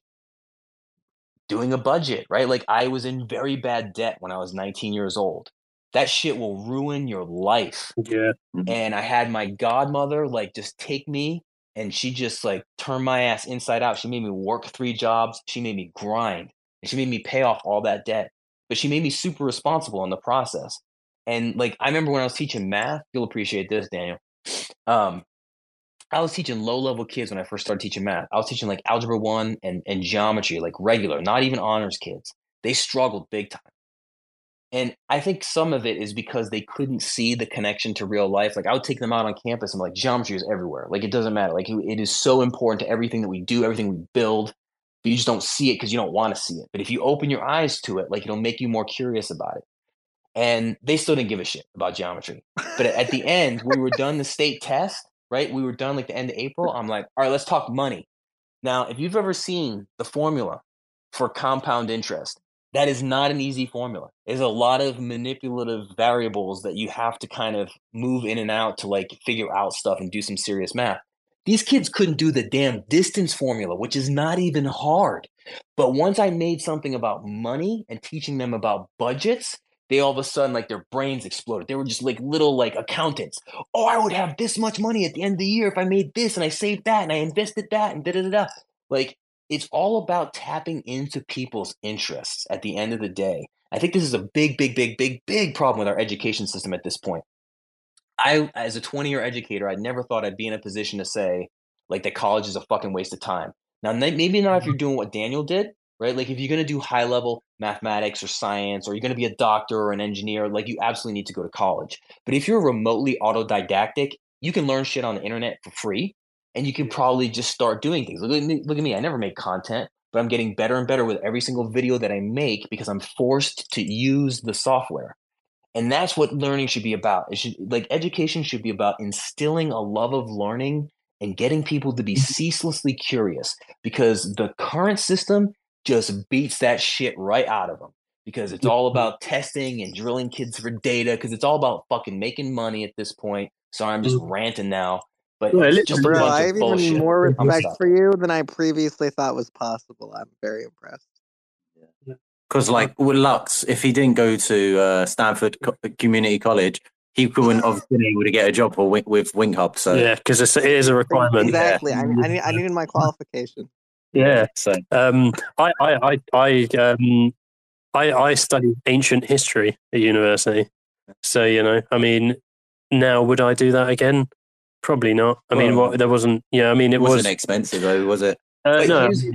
doing a budget, right? Like I was in very bad debt when I was 19 years old. That shit will ruin your life. Yeah. And I had my godmother like just take me and she just like turned my ass inside out. She made me work three jobs. She made me grind and she made me pay off all that debt. But she made me super responsible in the process. And like I remember when I was teaching math, you'll appreciate this, Daniel. Um, I was teaching low level kids when I first started teaching math. I was teaching like algebra one and, and geometry, like regular, not even honors kids. They struggled big time. And I think some of it is because they couldn't see the connection to real life. Like I would take them out on campus and I'm like geometry is everywhere. Like it doesn't matter. Like it is so important to everything that we do, everything we build. But you just don't see it because you don't want to see it. But if you open your eyes to it, like it'll make you more curious about it. And they still didn't give a shit about geometry. But at the end, we were done the state test right? We were done like the end of April. I'm like, all right, let's talk money. Now, if you've ever seen the formula for compound interest, that is not an easy formula. There's a lot of manipulative variables that you have to kind of move in and out to like figure out stuff and do some serious math. These kids couldn't do the damn distance formula, which is not even hard. But once I made something about money and teaching them about budgets, they all of a sudden like their brains exploded. They were just like little like accountants. Oh, I would have this much money at the end of the year if I made this and I saved that and I invested that and da da da. Like it's all about tapping into people's interests at the end of the day. I think this is a big, big, big, big, big problem with our education system at this point. I, as a 20 year educator, I never thought I'd be in a position to say, like, that college is a fucking waste of time. Now, maybe not if mm-hmm. you're doing what Daniel did, right? Like if you're going to do high level mathematics or science, or you're going to be a doctor or an engineer, like you absolutely need to go to college. But if you're remotely autodidactic, you can learn shit on the internet for free and you can probably just start doing things. Look at me, look at me. I never made content, but I'm getting better and better with every single video that I make because I'm forced to use the software. And that's what learning should be about. It should like education should be about instilling a love of learning and getting people to be mm-hmm. ceaselessly curious because the current system just beats that shit right out of them because it's all about testing and drilling kids for data because it's all about fucking making money at this point. Sorry, I'm just mm. ranting now. But yeah, just bro, I have even more respect for you than I previously thought was possible. I'm very impressed. Because, like with Lux, if he didn't go to uh, Stanford Co- Community College, he wouldn't have *laughs* been able to get a job with, with Wink Hub. So yeah, because it is a requirement. Exactly. Yeah. I, I, I needed my *laughs* qualification. Yeah. So um, I, I, I, I, um, I, I studied ancient history at university. So you know, I mean, now would I do that again? Probably not. I well, mean, what there wasn't. Yeah, I mean, it, wasn't was expensive though, was it? Uh, no. Here's,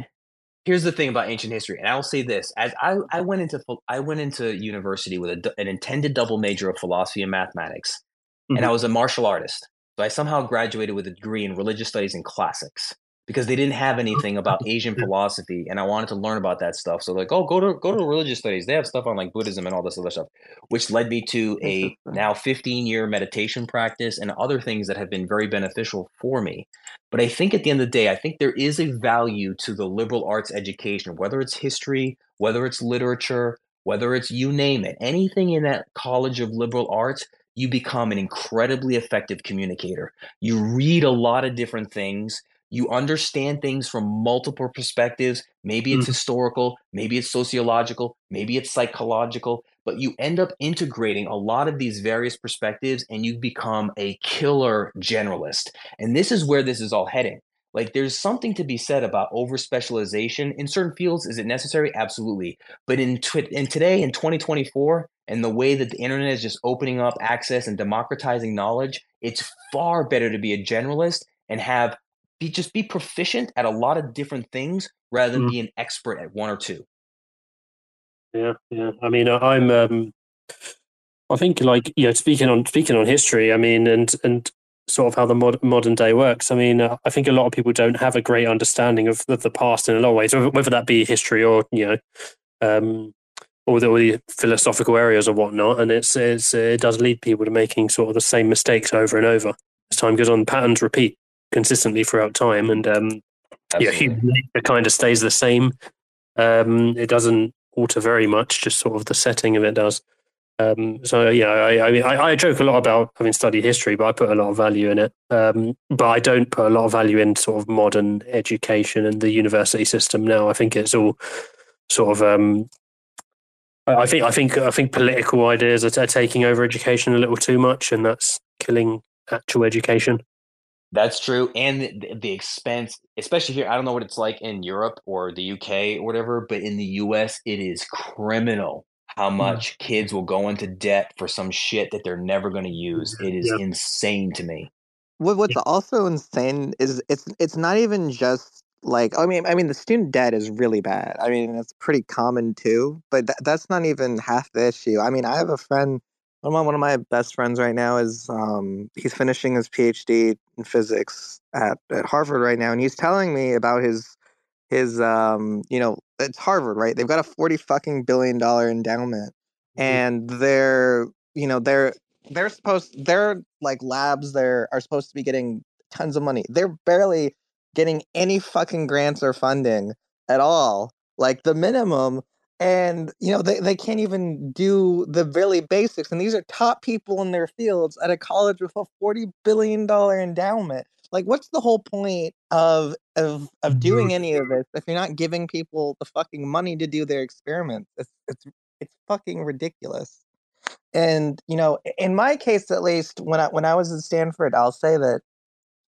here's, the thing about ancient history, and I will say this: as I, I went into I went into university with a, an intended double major of philosophy and mathematics, mm-hmm. and I was a martial artist. So I somehow graduated with a degree in religious studies and classics because they didn't have *laughs* anything about Asian philosophy, and I wanted to learn about that stuff. So like, oh, go to go to religious studies. They have stuff on like Buddhism and all this other stuff, which led me to a now 15 year meditation practice and other things that have been very beneficial for me. But I think at the end of the day, I think there is a value to the liberal arts education, whether it's history, whether it's literature, whether it's you name it, anything in that college of liberal arts you become an incredibly effective communicator. You read a lot of different things you understand things from multiple perspectives. Maybe it's mm. historical, maybe it's sociological, maybe it's psychological, but you end up integrating a lot of these various perspectives and you become a killer generalist. And this is where this is all heading. Like there's something to be said about over specialization in certain fields. Is it necessary? Absolutely. But in tw- in today in 2024 and the way that the internet is just opening up access and democratizing knowledge, it's far better to be a generalist and have be just be proficient at a lot of different things rather than mm. be an expert at one or two. Yeah, yeah. I mean, I'm. Um, I think, like you know, speaking on speaking on history. I mean, and and sort of how the mod, modern day works. I mean, uh, I think a lot of people don't have a great understanding of, of the past in a lot of ways, whether that be history or you know, um, all the, all the philosophical areas and whatnot, and it's, it's it does lead people to making sort of the same mistakes over and over as time goes on. Patterns repeat consistently throughout time, and um, yeah, human nature kind of stays the same. Um, it doesn't alter very much, just sort of the setting of it does. Um, so yeah, I, I mean, I, I joke a lot about having studied history, but I put a lot of value in it. Um, but I don't put a lot of value in sort of modern education and the university system now. I think it's all sort of. Um, I I think I think I think political ideas are, are taking over education a little too much, and that's killing actual education. That's true, and the, the expense, especially here. I don't know what it's like in Europe or the UK or whatever, but in the US, it is criminal how mm. much kids will go into debt for some shit that they're never going to use. It is Yeah. insane to me. What what's also insane is it's it's not even just like I mean I mean the student debt is really bad. I mean it's pretty common too, but tha that's not even half the issue. I mean I have a friend one of my, one of my best friends right now is um he's finishing his PhD in physics at, at Harvard right now and he's telling me about his his um you know it's Harvard, right? They've got a 40 fucking billion dollar endowment and they're you know they're they're supposed their like labs there are supposed to be getting tons of money. They're barely getting any fucking grants or funding at all. Like the minimum and you know they, they can't even do the really basics and these are top people in their fields at a college with a 40 billion dollar endowment. Like what's the whole point of of of doing mm-hmm. any of this if you're not giving people the fucking money to do their experiments? It's it's it's fucking ridiculous. And you know in my case at least when i when i was at stanford i'll say that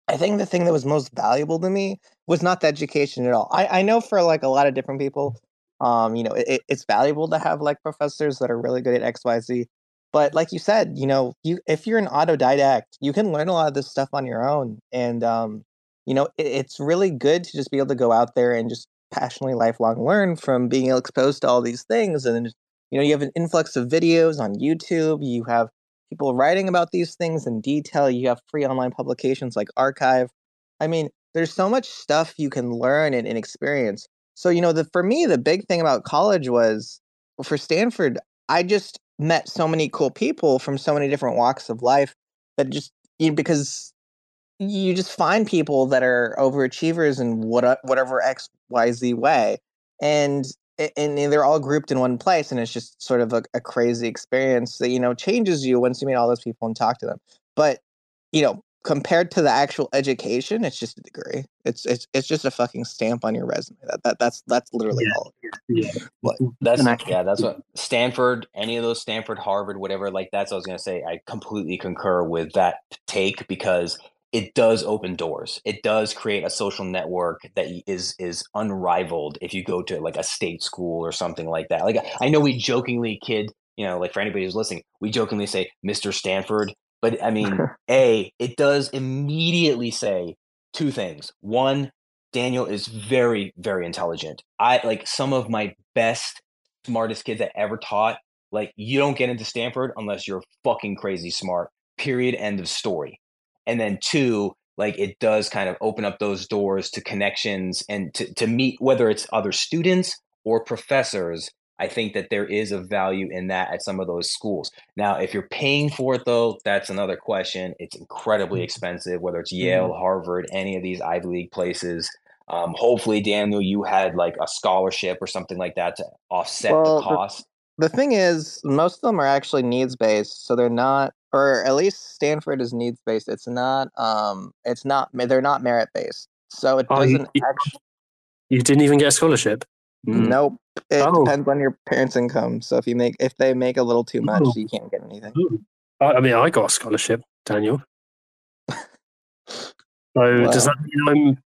i think the thing that was most valuable to me was not the education at all. I i know for like a lot of different people um you know it, it's valuable to have like professors that are really good at xyz but like you said you know you if you're an autodidact you can learn a lot of this stuff on your own and um you know it, it's really good to just be able to go out there and just passionately lifelong learn from being exposed to all these things and you know you have an influx of videos on youtube you have people writing about these things in detail you have free online publications like arXiv. I mean there's so much stuff you can learn and, and experience so you know the for me the big thing about college was for stanford i just met so many cool people from so many different walks of life that just you know, because you just find people that are overachievers in what uh, whatever x y z way and and they're all grouped in one place and it's just sort of a, a crazy experience that you know changes you once you meet all those people and talk to them. But you know compared to the actual education it's just a degree it's it's it's just a fucking stamp on your resume that, that that's that's literally Yeah. all Yeah, That's And I- yeah, that's what *laughs* Stanford, any of those Stanford, Harvard, whatever, like that's what I was gonna say. I completely concur with that take because it does open doors. It does create a social network that is is is unrivaled if you go to like a state school or something like that. Like I know we jokingly kid, you know, like for anybody who's listening, we jokingly say Mr. Stanford, but I mean, *laughs* A, it does immediately say two things. One, Daniel is very, very intelligent. I like some of my best, smartest kids I ever taught. Like, you don't get into Stanford unless you're fucking crazy smart. Period. End of story. And then two, like it does kind of open up those doors to connections and to, to meet whether it's other students or professors. I think that there is a value in that at some of those schools. Now, if you're paying for it, though, that's another question. It's incredibly expensive, whether it's Yale, Harvard, any of these Ivy League places. Um, hopefully, Daniel, you had like a scholarship or something like that to offset Well, the the- cost. the thing is most of them are actually needs based so they're not or at least stanford is needs based it's not um it's not they're not merit based so it Oh, doesn't you- actually you didn't even get a scholarship. Mm. nope it Oh. depends on your parents income so if you make if they make a little too much Oh. you can't get anything I, I mean, I got a scholarship, Daniel. *laughs* So does that mean I'm?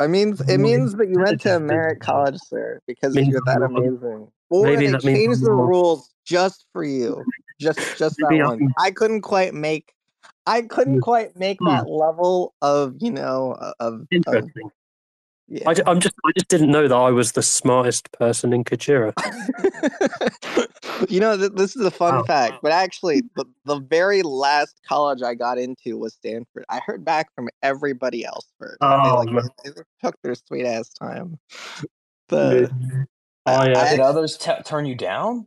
i mean it means that you went to a merit college sir because you're that I'm amazing or maybe they changed the not- rules just for you just just that Maybe one I'm- i couldn't quite make i couldn't Hmm. quite make Hmm. that level of you know of, of. Yeah. I, I'm just, I just didn't know that I was the smartest person in Kujira. *laughs* you know, th- this is a fun Wow. fact, but actually, the, the very last college I got into was Stanford. I heard back from everybody else first. they, Oh, like, man. they took their sweet ass time. *laughs* But oh, yeah. I- Did others t- turn you down?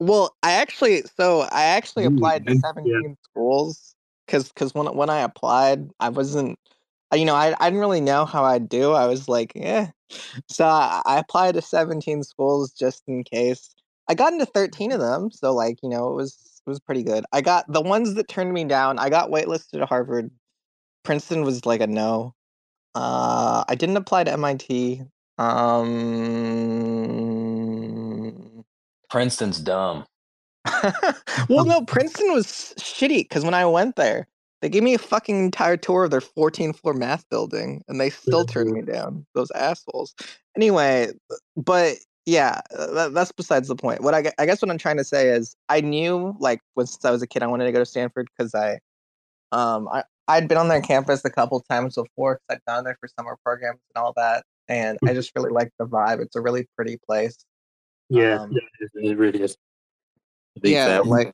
Well, I actually so I actually Ooh, applied to yeah. 17 schools because because when when I applied, I wasn't uh, you know I, I didn't really know how I'd do. I was like, yeah. So I, I applied to 17 schools just in case. I got into 13 of them, so like you know it was it was pretty good. I got the ones that turned me down. I got waitlisted to Harvard. Princeton was like a no. Uh, I didn't apply to MIT. Um, Princeton's dumb. *laughs* well, no, Princeton was shitty because when I went there, they gave me a fucking entire tour of their 14 floor math building and they still turned me down. Those assholes. Anyway, but yeah, uh, that, that's besides the point. What I, I guess what I'm trying to say is I knew like when since I was a kid I wanted to go to Stanford because I um I I'd been on their campus a couple times before because I'd gone there for summer programs and all that, and I just really like the vibe. It's a really pretty place. Yeah, Um, yeah, it- really is. Yeah, like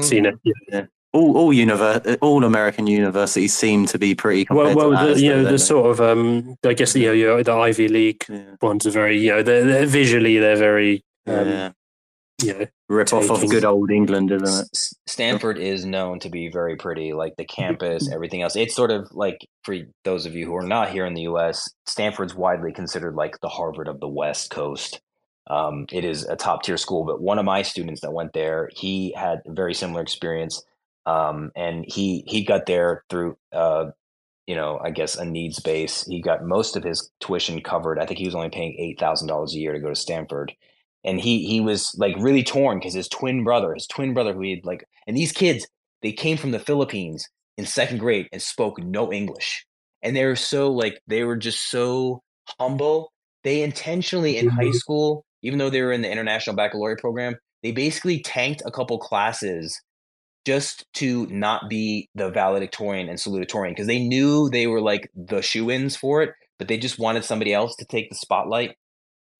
seen it. Yeah. All all univer- all American universities seem to be pretty. Well, well, the, you know, the sort of, um, I guess, you know, the Ivy League Yeah. ones are very, you know, they're, they're visually they're very, um, yeah. you know, Rip off of good old England, isn't it? S- Stanford is known to be very pretty, like the campus, everything else. It's sort of like for those of you who are not here in the U.S., Stanford's widely considered like the Harvard of the West Coast. Um, it is a top tier school, but one of my students that went there, he had a very similar experience, um, and he he got there through. Uh, you know, I guess a needs base. He got most of his tuition covered. I think he was only paying eight thousand dollars a year to go to Stanford, and he he was like really torn because his twin brother, his twin brother, who he had like, and these kids they came from the Philippines in second grade and spoke no English, and they were so like they were just so humble. They intentionally in high Mhm. school, even though they were in the international baccalaureate program, they basically tanked a couple classes just to not be the valedictorian and salutatorian because they knew they were like the shoe-ins for it, but they just wanted somebody else to take the spotlight.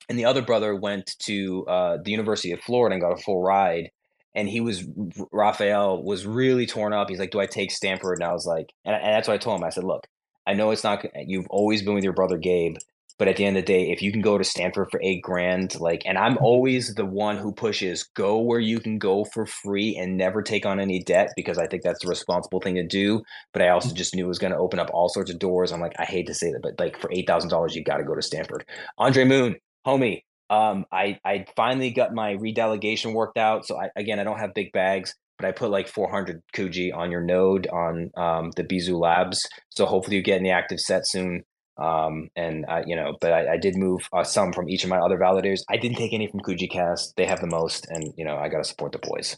And the other brother went to uh, the University of Florida and got a full ride. And he was Raphael was really torn up. He's like, "Do I take Stanford?" And I was like, and, and that's what I told him. I said, "Look, I know it's not. You've always been with your brother Gabe, but at the end of the day, if you can go to Stanford for eight grand, like, and I'm always the one who pushes go where you can go for free and never take on any debt because I think that's the responsible thing to do. But I also just knew it was going to open up all sorts of doors. I'm like, I hate to say that, but like for eight thousand dollars, you got to go to Stanford. Andre Moon, homie. Um, I I finally got my redelegation worked out. So I, again, I don't have big bags, but I put like 400 Kuji on your node on um, the Bizu Labs. So hopefully you get in the active set soon. Um, and I, you know, but I, I did move uh, some from each of my other validators. I didn't take any from KujiCast. They have the most, and you know, I got to support the boys.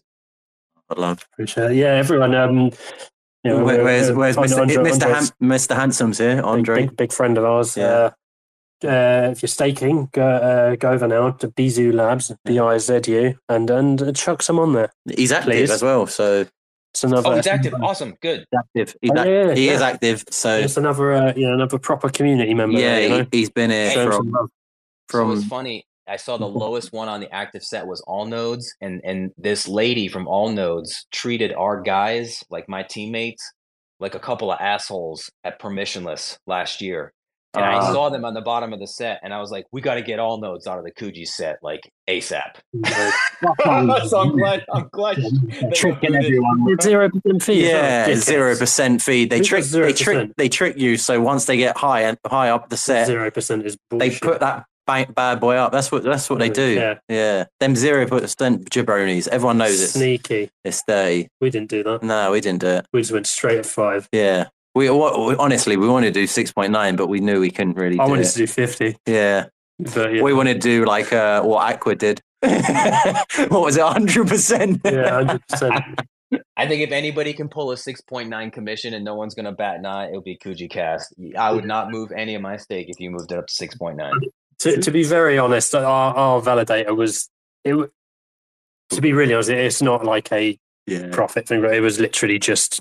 I love. appreciate it. Yeah, everyone. Um, you know, Where, where's where's Mr. Andre- Mr. Andre's Ham- Mr. Handsome's here? Andre. big, big friend of ours. Yeah. Uh, uh, if you're staking, go, uh, go over now to Bizu Labs, B I Z U, and and uh, chuck some on there. He's active Please. as well, so It's another. Oh, he's active. Awesome. Good. active. He's Oh, ac- yeah, he is active. So It's another, uh, you know, another proper community member. yeah, there, you know? he, he's been here Show him some from love. so it's from funny. I saw the lowest one on the active set was Allnodes, and and this lady from Allnodes treated our guys like my teammates like a couple of assholes at permissionless last year. And I Ah. saw them on the bottom of the set, and I was like, "We got to get Allnodes out of the Kuji set like ASAP." *laughs* so I'm glad. I'm glad. Tricking everyone. Zero percent fee. yeah zero percent fee. They Who trick does they trick they trick you. So once they get high and high up the set, Zero percent is they put that bank bad boy up. That's what that's what they do. Yeah. Yeah, them zero percent jabronis. Everyone knows it. sneaky. it's dirty. We didn't do that. No, we didn't do it. We just went straight at five. Yeah. We, wa- honestly, we wanted to do six point nine, but we knew we couldn't really I do wanted it. to do fifty, Yeah, but yeah, we wanted to do like uh, what Aqua did. *laughs* what was it, hundred percent? yeah, hundred *laughs* percent. I think if anybody can pull a 6.9 commission and no one's going to bat an eye, it'll be Kuji Cast. I would not move any of my stake if you moved it up to 6.9. To to be very honest, our, our validator was it. To be really honest, it's not like a Yeah, profit thing, but it was literally just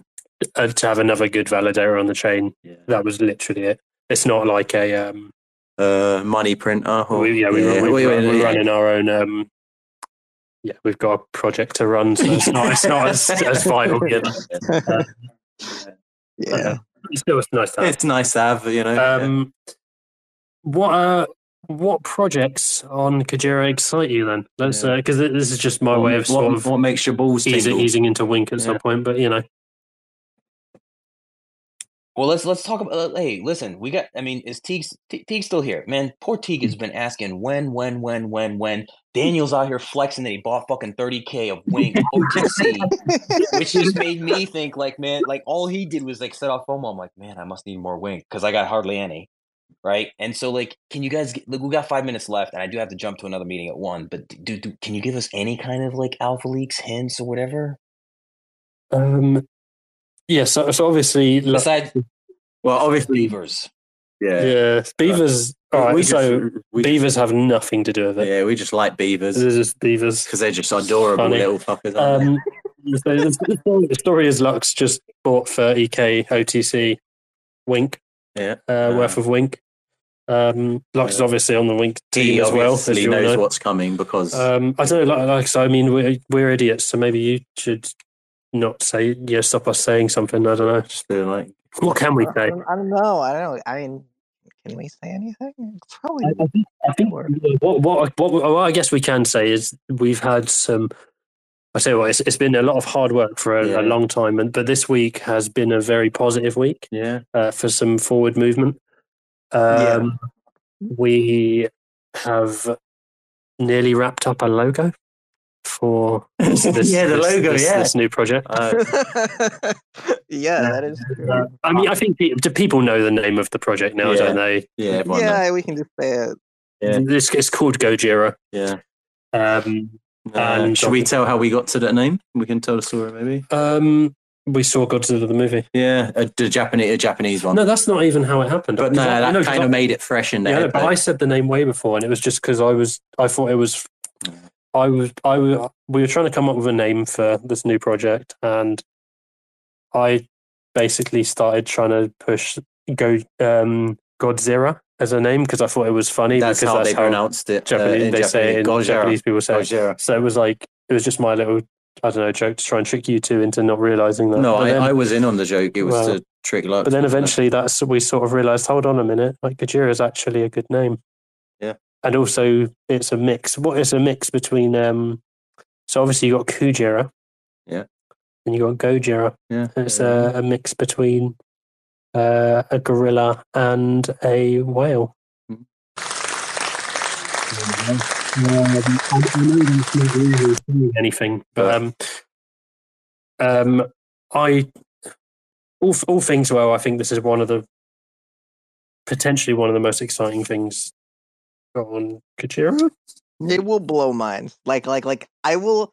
uh, to have another good validator on the chain. yeah. That was literally it. It's not like a um. Uh, money printer. or- we, yeah, we, yeah, run, we, we- run, we're running our own. Um, yeah, we've got a project to run, so it's not it's not as, *laughs* as vital yet. Yeah. It's still it's nice to have. It's nice to have, you know. Um, what uh, what projects on Kujira excite you then? Let's Yeah. because this is just my way of what, of what makes your balls easing, tingle? easing into Wink at some point. But you know, Well, let's let's talk about. Hey, listen, we got. I mean, is Teague Teague still here? Man, poor Teague has been asking when, when, when, when, when. Daniel's out here flexing that he bought fucking thirty k of Wink *laughs* OTC, which just *laughs* made me think like, man, like all he did was like set off FOMO. I'm like, man, I must need more Wink because I got hardly any, right? And so like, can you guys? Get, like, we got five minutes left, and I do have to jump to another meeting at one. But do, do can you give us any kind of like alpha leaks, hints, or whatever? um, yeah. So, so obviously, like, Besides well, obviously, Beavers. yeah. yeah, beavers. all right, we so just, we beavers have nothing to do with it. yeah, we just like beavers They're just beavers. because they're just adorable Funny. little fuckers. aren't Um, so the, the story- is Lux just bought 30k OTC Wink yeah. uh, worth of Wink. Um, Lux is obviously on the Wink He team as well. As you all knows know. what's coming because Um, I don't know, like, like so. I mean, we're we're idiots, so maybe you should not say, yeah, stop us saying something. I don't know. just feel like What can we I say? don't, I don't know. I don't know. I mean, can we say anything? Probably. I think, I think Sure. what, what, what, what I guess we can say is we've had some. I say what it's, it's been a lot of hard work for a, Yeah. a long time, and but this week has been a very positive week yeah, uh, for some forward movement. Yeah. Um, We have nearly wrapped up a logo for this, *laughs* this, Yeah, the this- logo, this- yeah. this new project. *laughs* uh, yeah, that is. Uh, I mean, I think do people know the name of the project now, Yeah. don't they? yeah, everyone knows. yeah, we can just say it. Yeah. This it's called Gojira. yeah. Um, Uh, And- should we tell how we got to that name? We can tell the story, maybe. um, we saw Godzilla the movie. Yeah, a, the Japanese, a Japanese one. No, that's not even how it happened. but no, I- that no, 'cause kind I- of made it fresh in Yeah, there. no, but I said the name way before, and it was just because I was I thought it was I was I was we were trying to come up with a name for this new project, and I basically started trying to push go um, Godzilla as a name because I thought it was funny that's because how that's they pronounced it. uh, Japanese, in they say it in Gojira. Japanese people say. Gojira. So it was like it was just my little I don't know joke to try and trick you two into not realizing that. No, I, then- I was in on the joke. It was Well, to trick. But then eventually, that's we sort of realised. Hold on a minute, like Gojira is actually a good name. Yeah. and also it's a mix. What is a mix between? um So obviously you got Kujira. Yeah. and you got Gojira. yeah, It's a, a mix between uh, a gorilla and a whale. Mhm. Um, I, I know that's not really saying anything, but um, um, I all all things well. I think this is one of the potentially one of the most exciting things on Kujira. It will blow minds. Like, like, like. I will.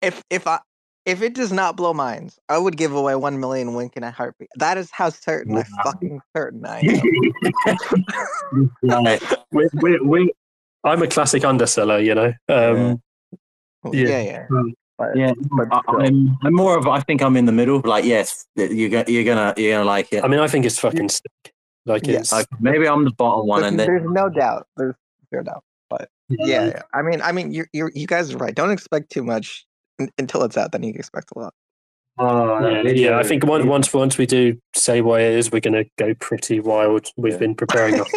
If if I if it does not blow minds, I would give away one million wink in a heartbeat. That is how certain I fucking certain I *laughs* am. Right. we we we I'm a classic underseller, you know. Um, Yeah. yeah, yeah. But, Yeah, but I, still. I'm, I'm more of. I think I'm in the middle. Like, yes, you're gonna, you're gonna, you're gonna like it. I mean, I think it's fucking sick. Like Yeah. it's Like, maybe I'm the bottom one, There's, and then there's no doubt. There's no doubt. Yeah, yeah. I mean, I mean, you you you guys are right. Don't expect too much until it's out. Then you expect a lot. oh, yeah, yeah, I think once once once we do say what it is, we're going to go pretty wild. We've Yeah. been preparing us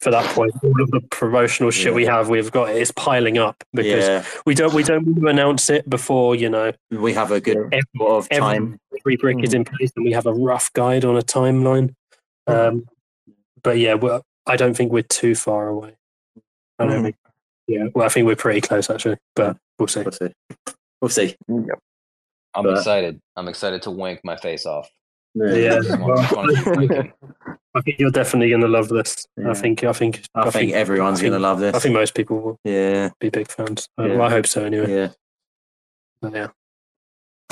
for that point. All of the promotional shit we have, we've got it's piling up because yeah, we don't we don't want to announce it before you know we have a good every, sort of time. every brick is hmm. in place, and we have a rough guide on a timeline. Um, but yeah, well, I don't think we're too far away. I don't Mhm. think. Yeah, well, I think we're pretty close actually, but we'll see. We'll see. We'll see. Yep. I'm But- excited. I'm excited to wink my face off. Yeah, I I just want to keep winking. I think you're definitely going to love this. Yeah. I think. I think. I, think, everyone's gonna love this. I think most people will yeah, be big fans. Uh, Yeah. well, I hope so anyway. yeah. But yeah.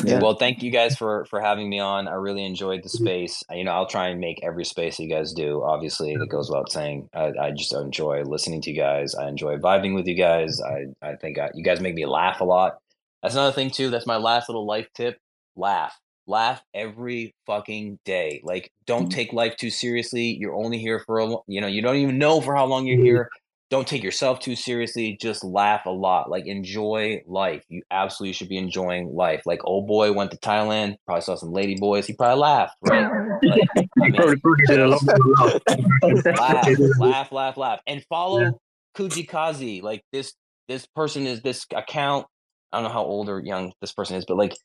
Yeah. Well, thank you guys for for having me on. I really enjoyed the space. You know, I'll try and make every space you guys do. Obviously, it goes without saying. I, I just enjoy listening to you guys. I enjoy vibing with you guys. I I think I, you guys make me laugh a lot. That's another thing too. That's my last little life tip. Laugh, laugh every fucking day. Like, don't take life too seriously. You're only here for a, you know, you don't even know for how long you're Mhm. here. Don't take yourself too seriously. Just laugh a lot. Like enjoy life. You absolutely should be enjoying life. Like old boy went to Thailand, probably saw some lady boys. He probably laughed, right? Like, I mean, Probably probably did a lot more laugh, laugh. laugh, laugh, laugh, and follow Yeah. Kujikazi. Like this, this person is this account. I don't know how old or young this person is, but like,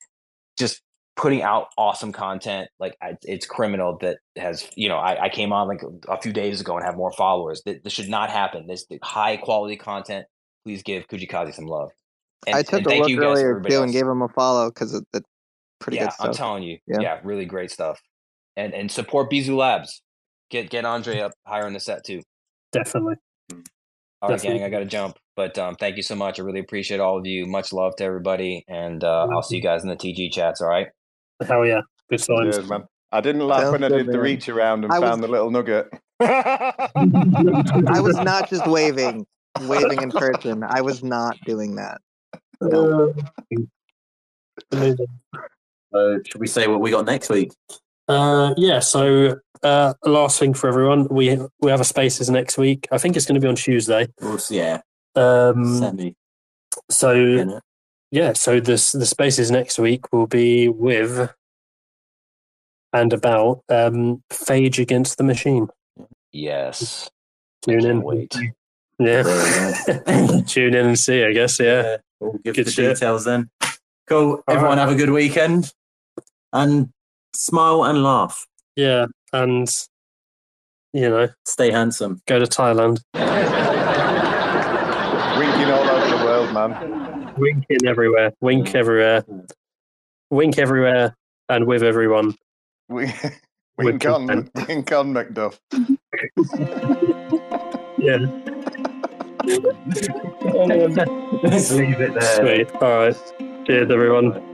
just putting out awesome content. Like I, it's criminal that has you know I, I came on like a few days ago and have more followers. That this should not happen. This high quality content. Please give Kujikazi some love. And, I took and a thank look you earlier everybody too and gave him a follow because it, it's pretty yeah, good I'm telling you, Yeah. yeah. really great stuff. And and support Bizu Labs. Get get Andre up higher in the set too. Definitely. All right, Definitely. gang, I got to jump. But um, thank you so much. I really appreciate all of you. Much love to everybody. And uh, I'll see you guys in the TG chats. All right. Hell yeah. Good times. Cheers, man. I didn't laugh Sounds when I good, did the reach around and I was- found the little nugget. I was *laughs* not just waving, waving in person. I was not doing that. No. Amazing. So should we say what we got next week? Uh, yeah. So, uh, last thing for everyone, we we have a spaces next week. I think it's going to be on Tuesday. We'll see, yeah, Um, semi. so innit? Yeah, so this the spaces next week will be with and about um, Phage against the Machine. Yes. Tune in. Wait. Yeah. *laughs* Tune in and see. I guess. Yeah. We'll give Good the shit. details then. Cool. Everyone have a good weekend and smile and laugh. Yeah. And you know, Stay handsome. go to Thailand. *laughs* Winking all over the world, man. Winking everywhere. Wink everywhere. Wink everywhere and with everyone. Wink, *laughs* With wink on, consent. wink on, Macduff. *laughs* Yeah. Let's leave it there. Sweet. All right. Cheers, everyone.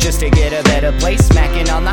just to get a better place, smacking on the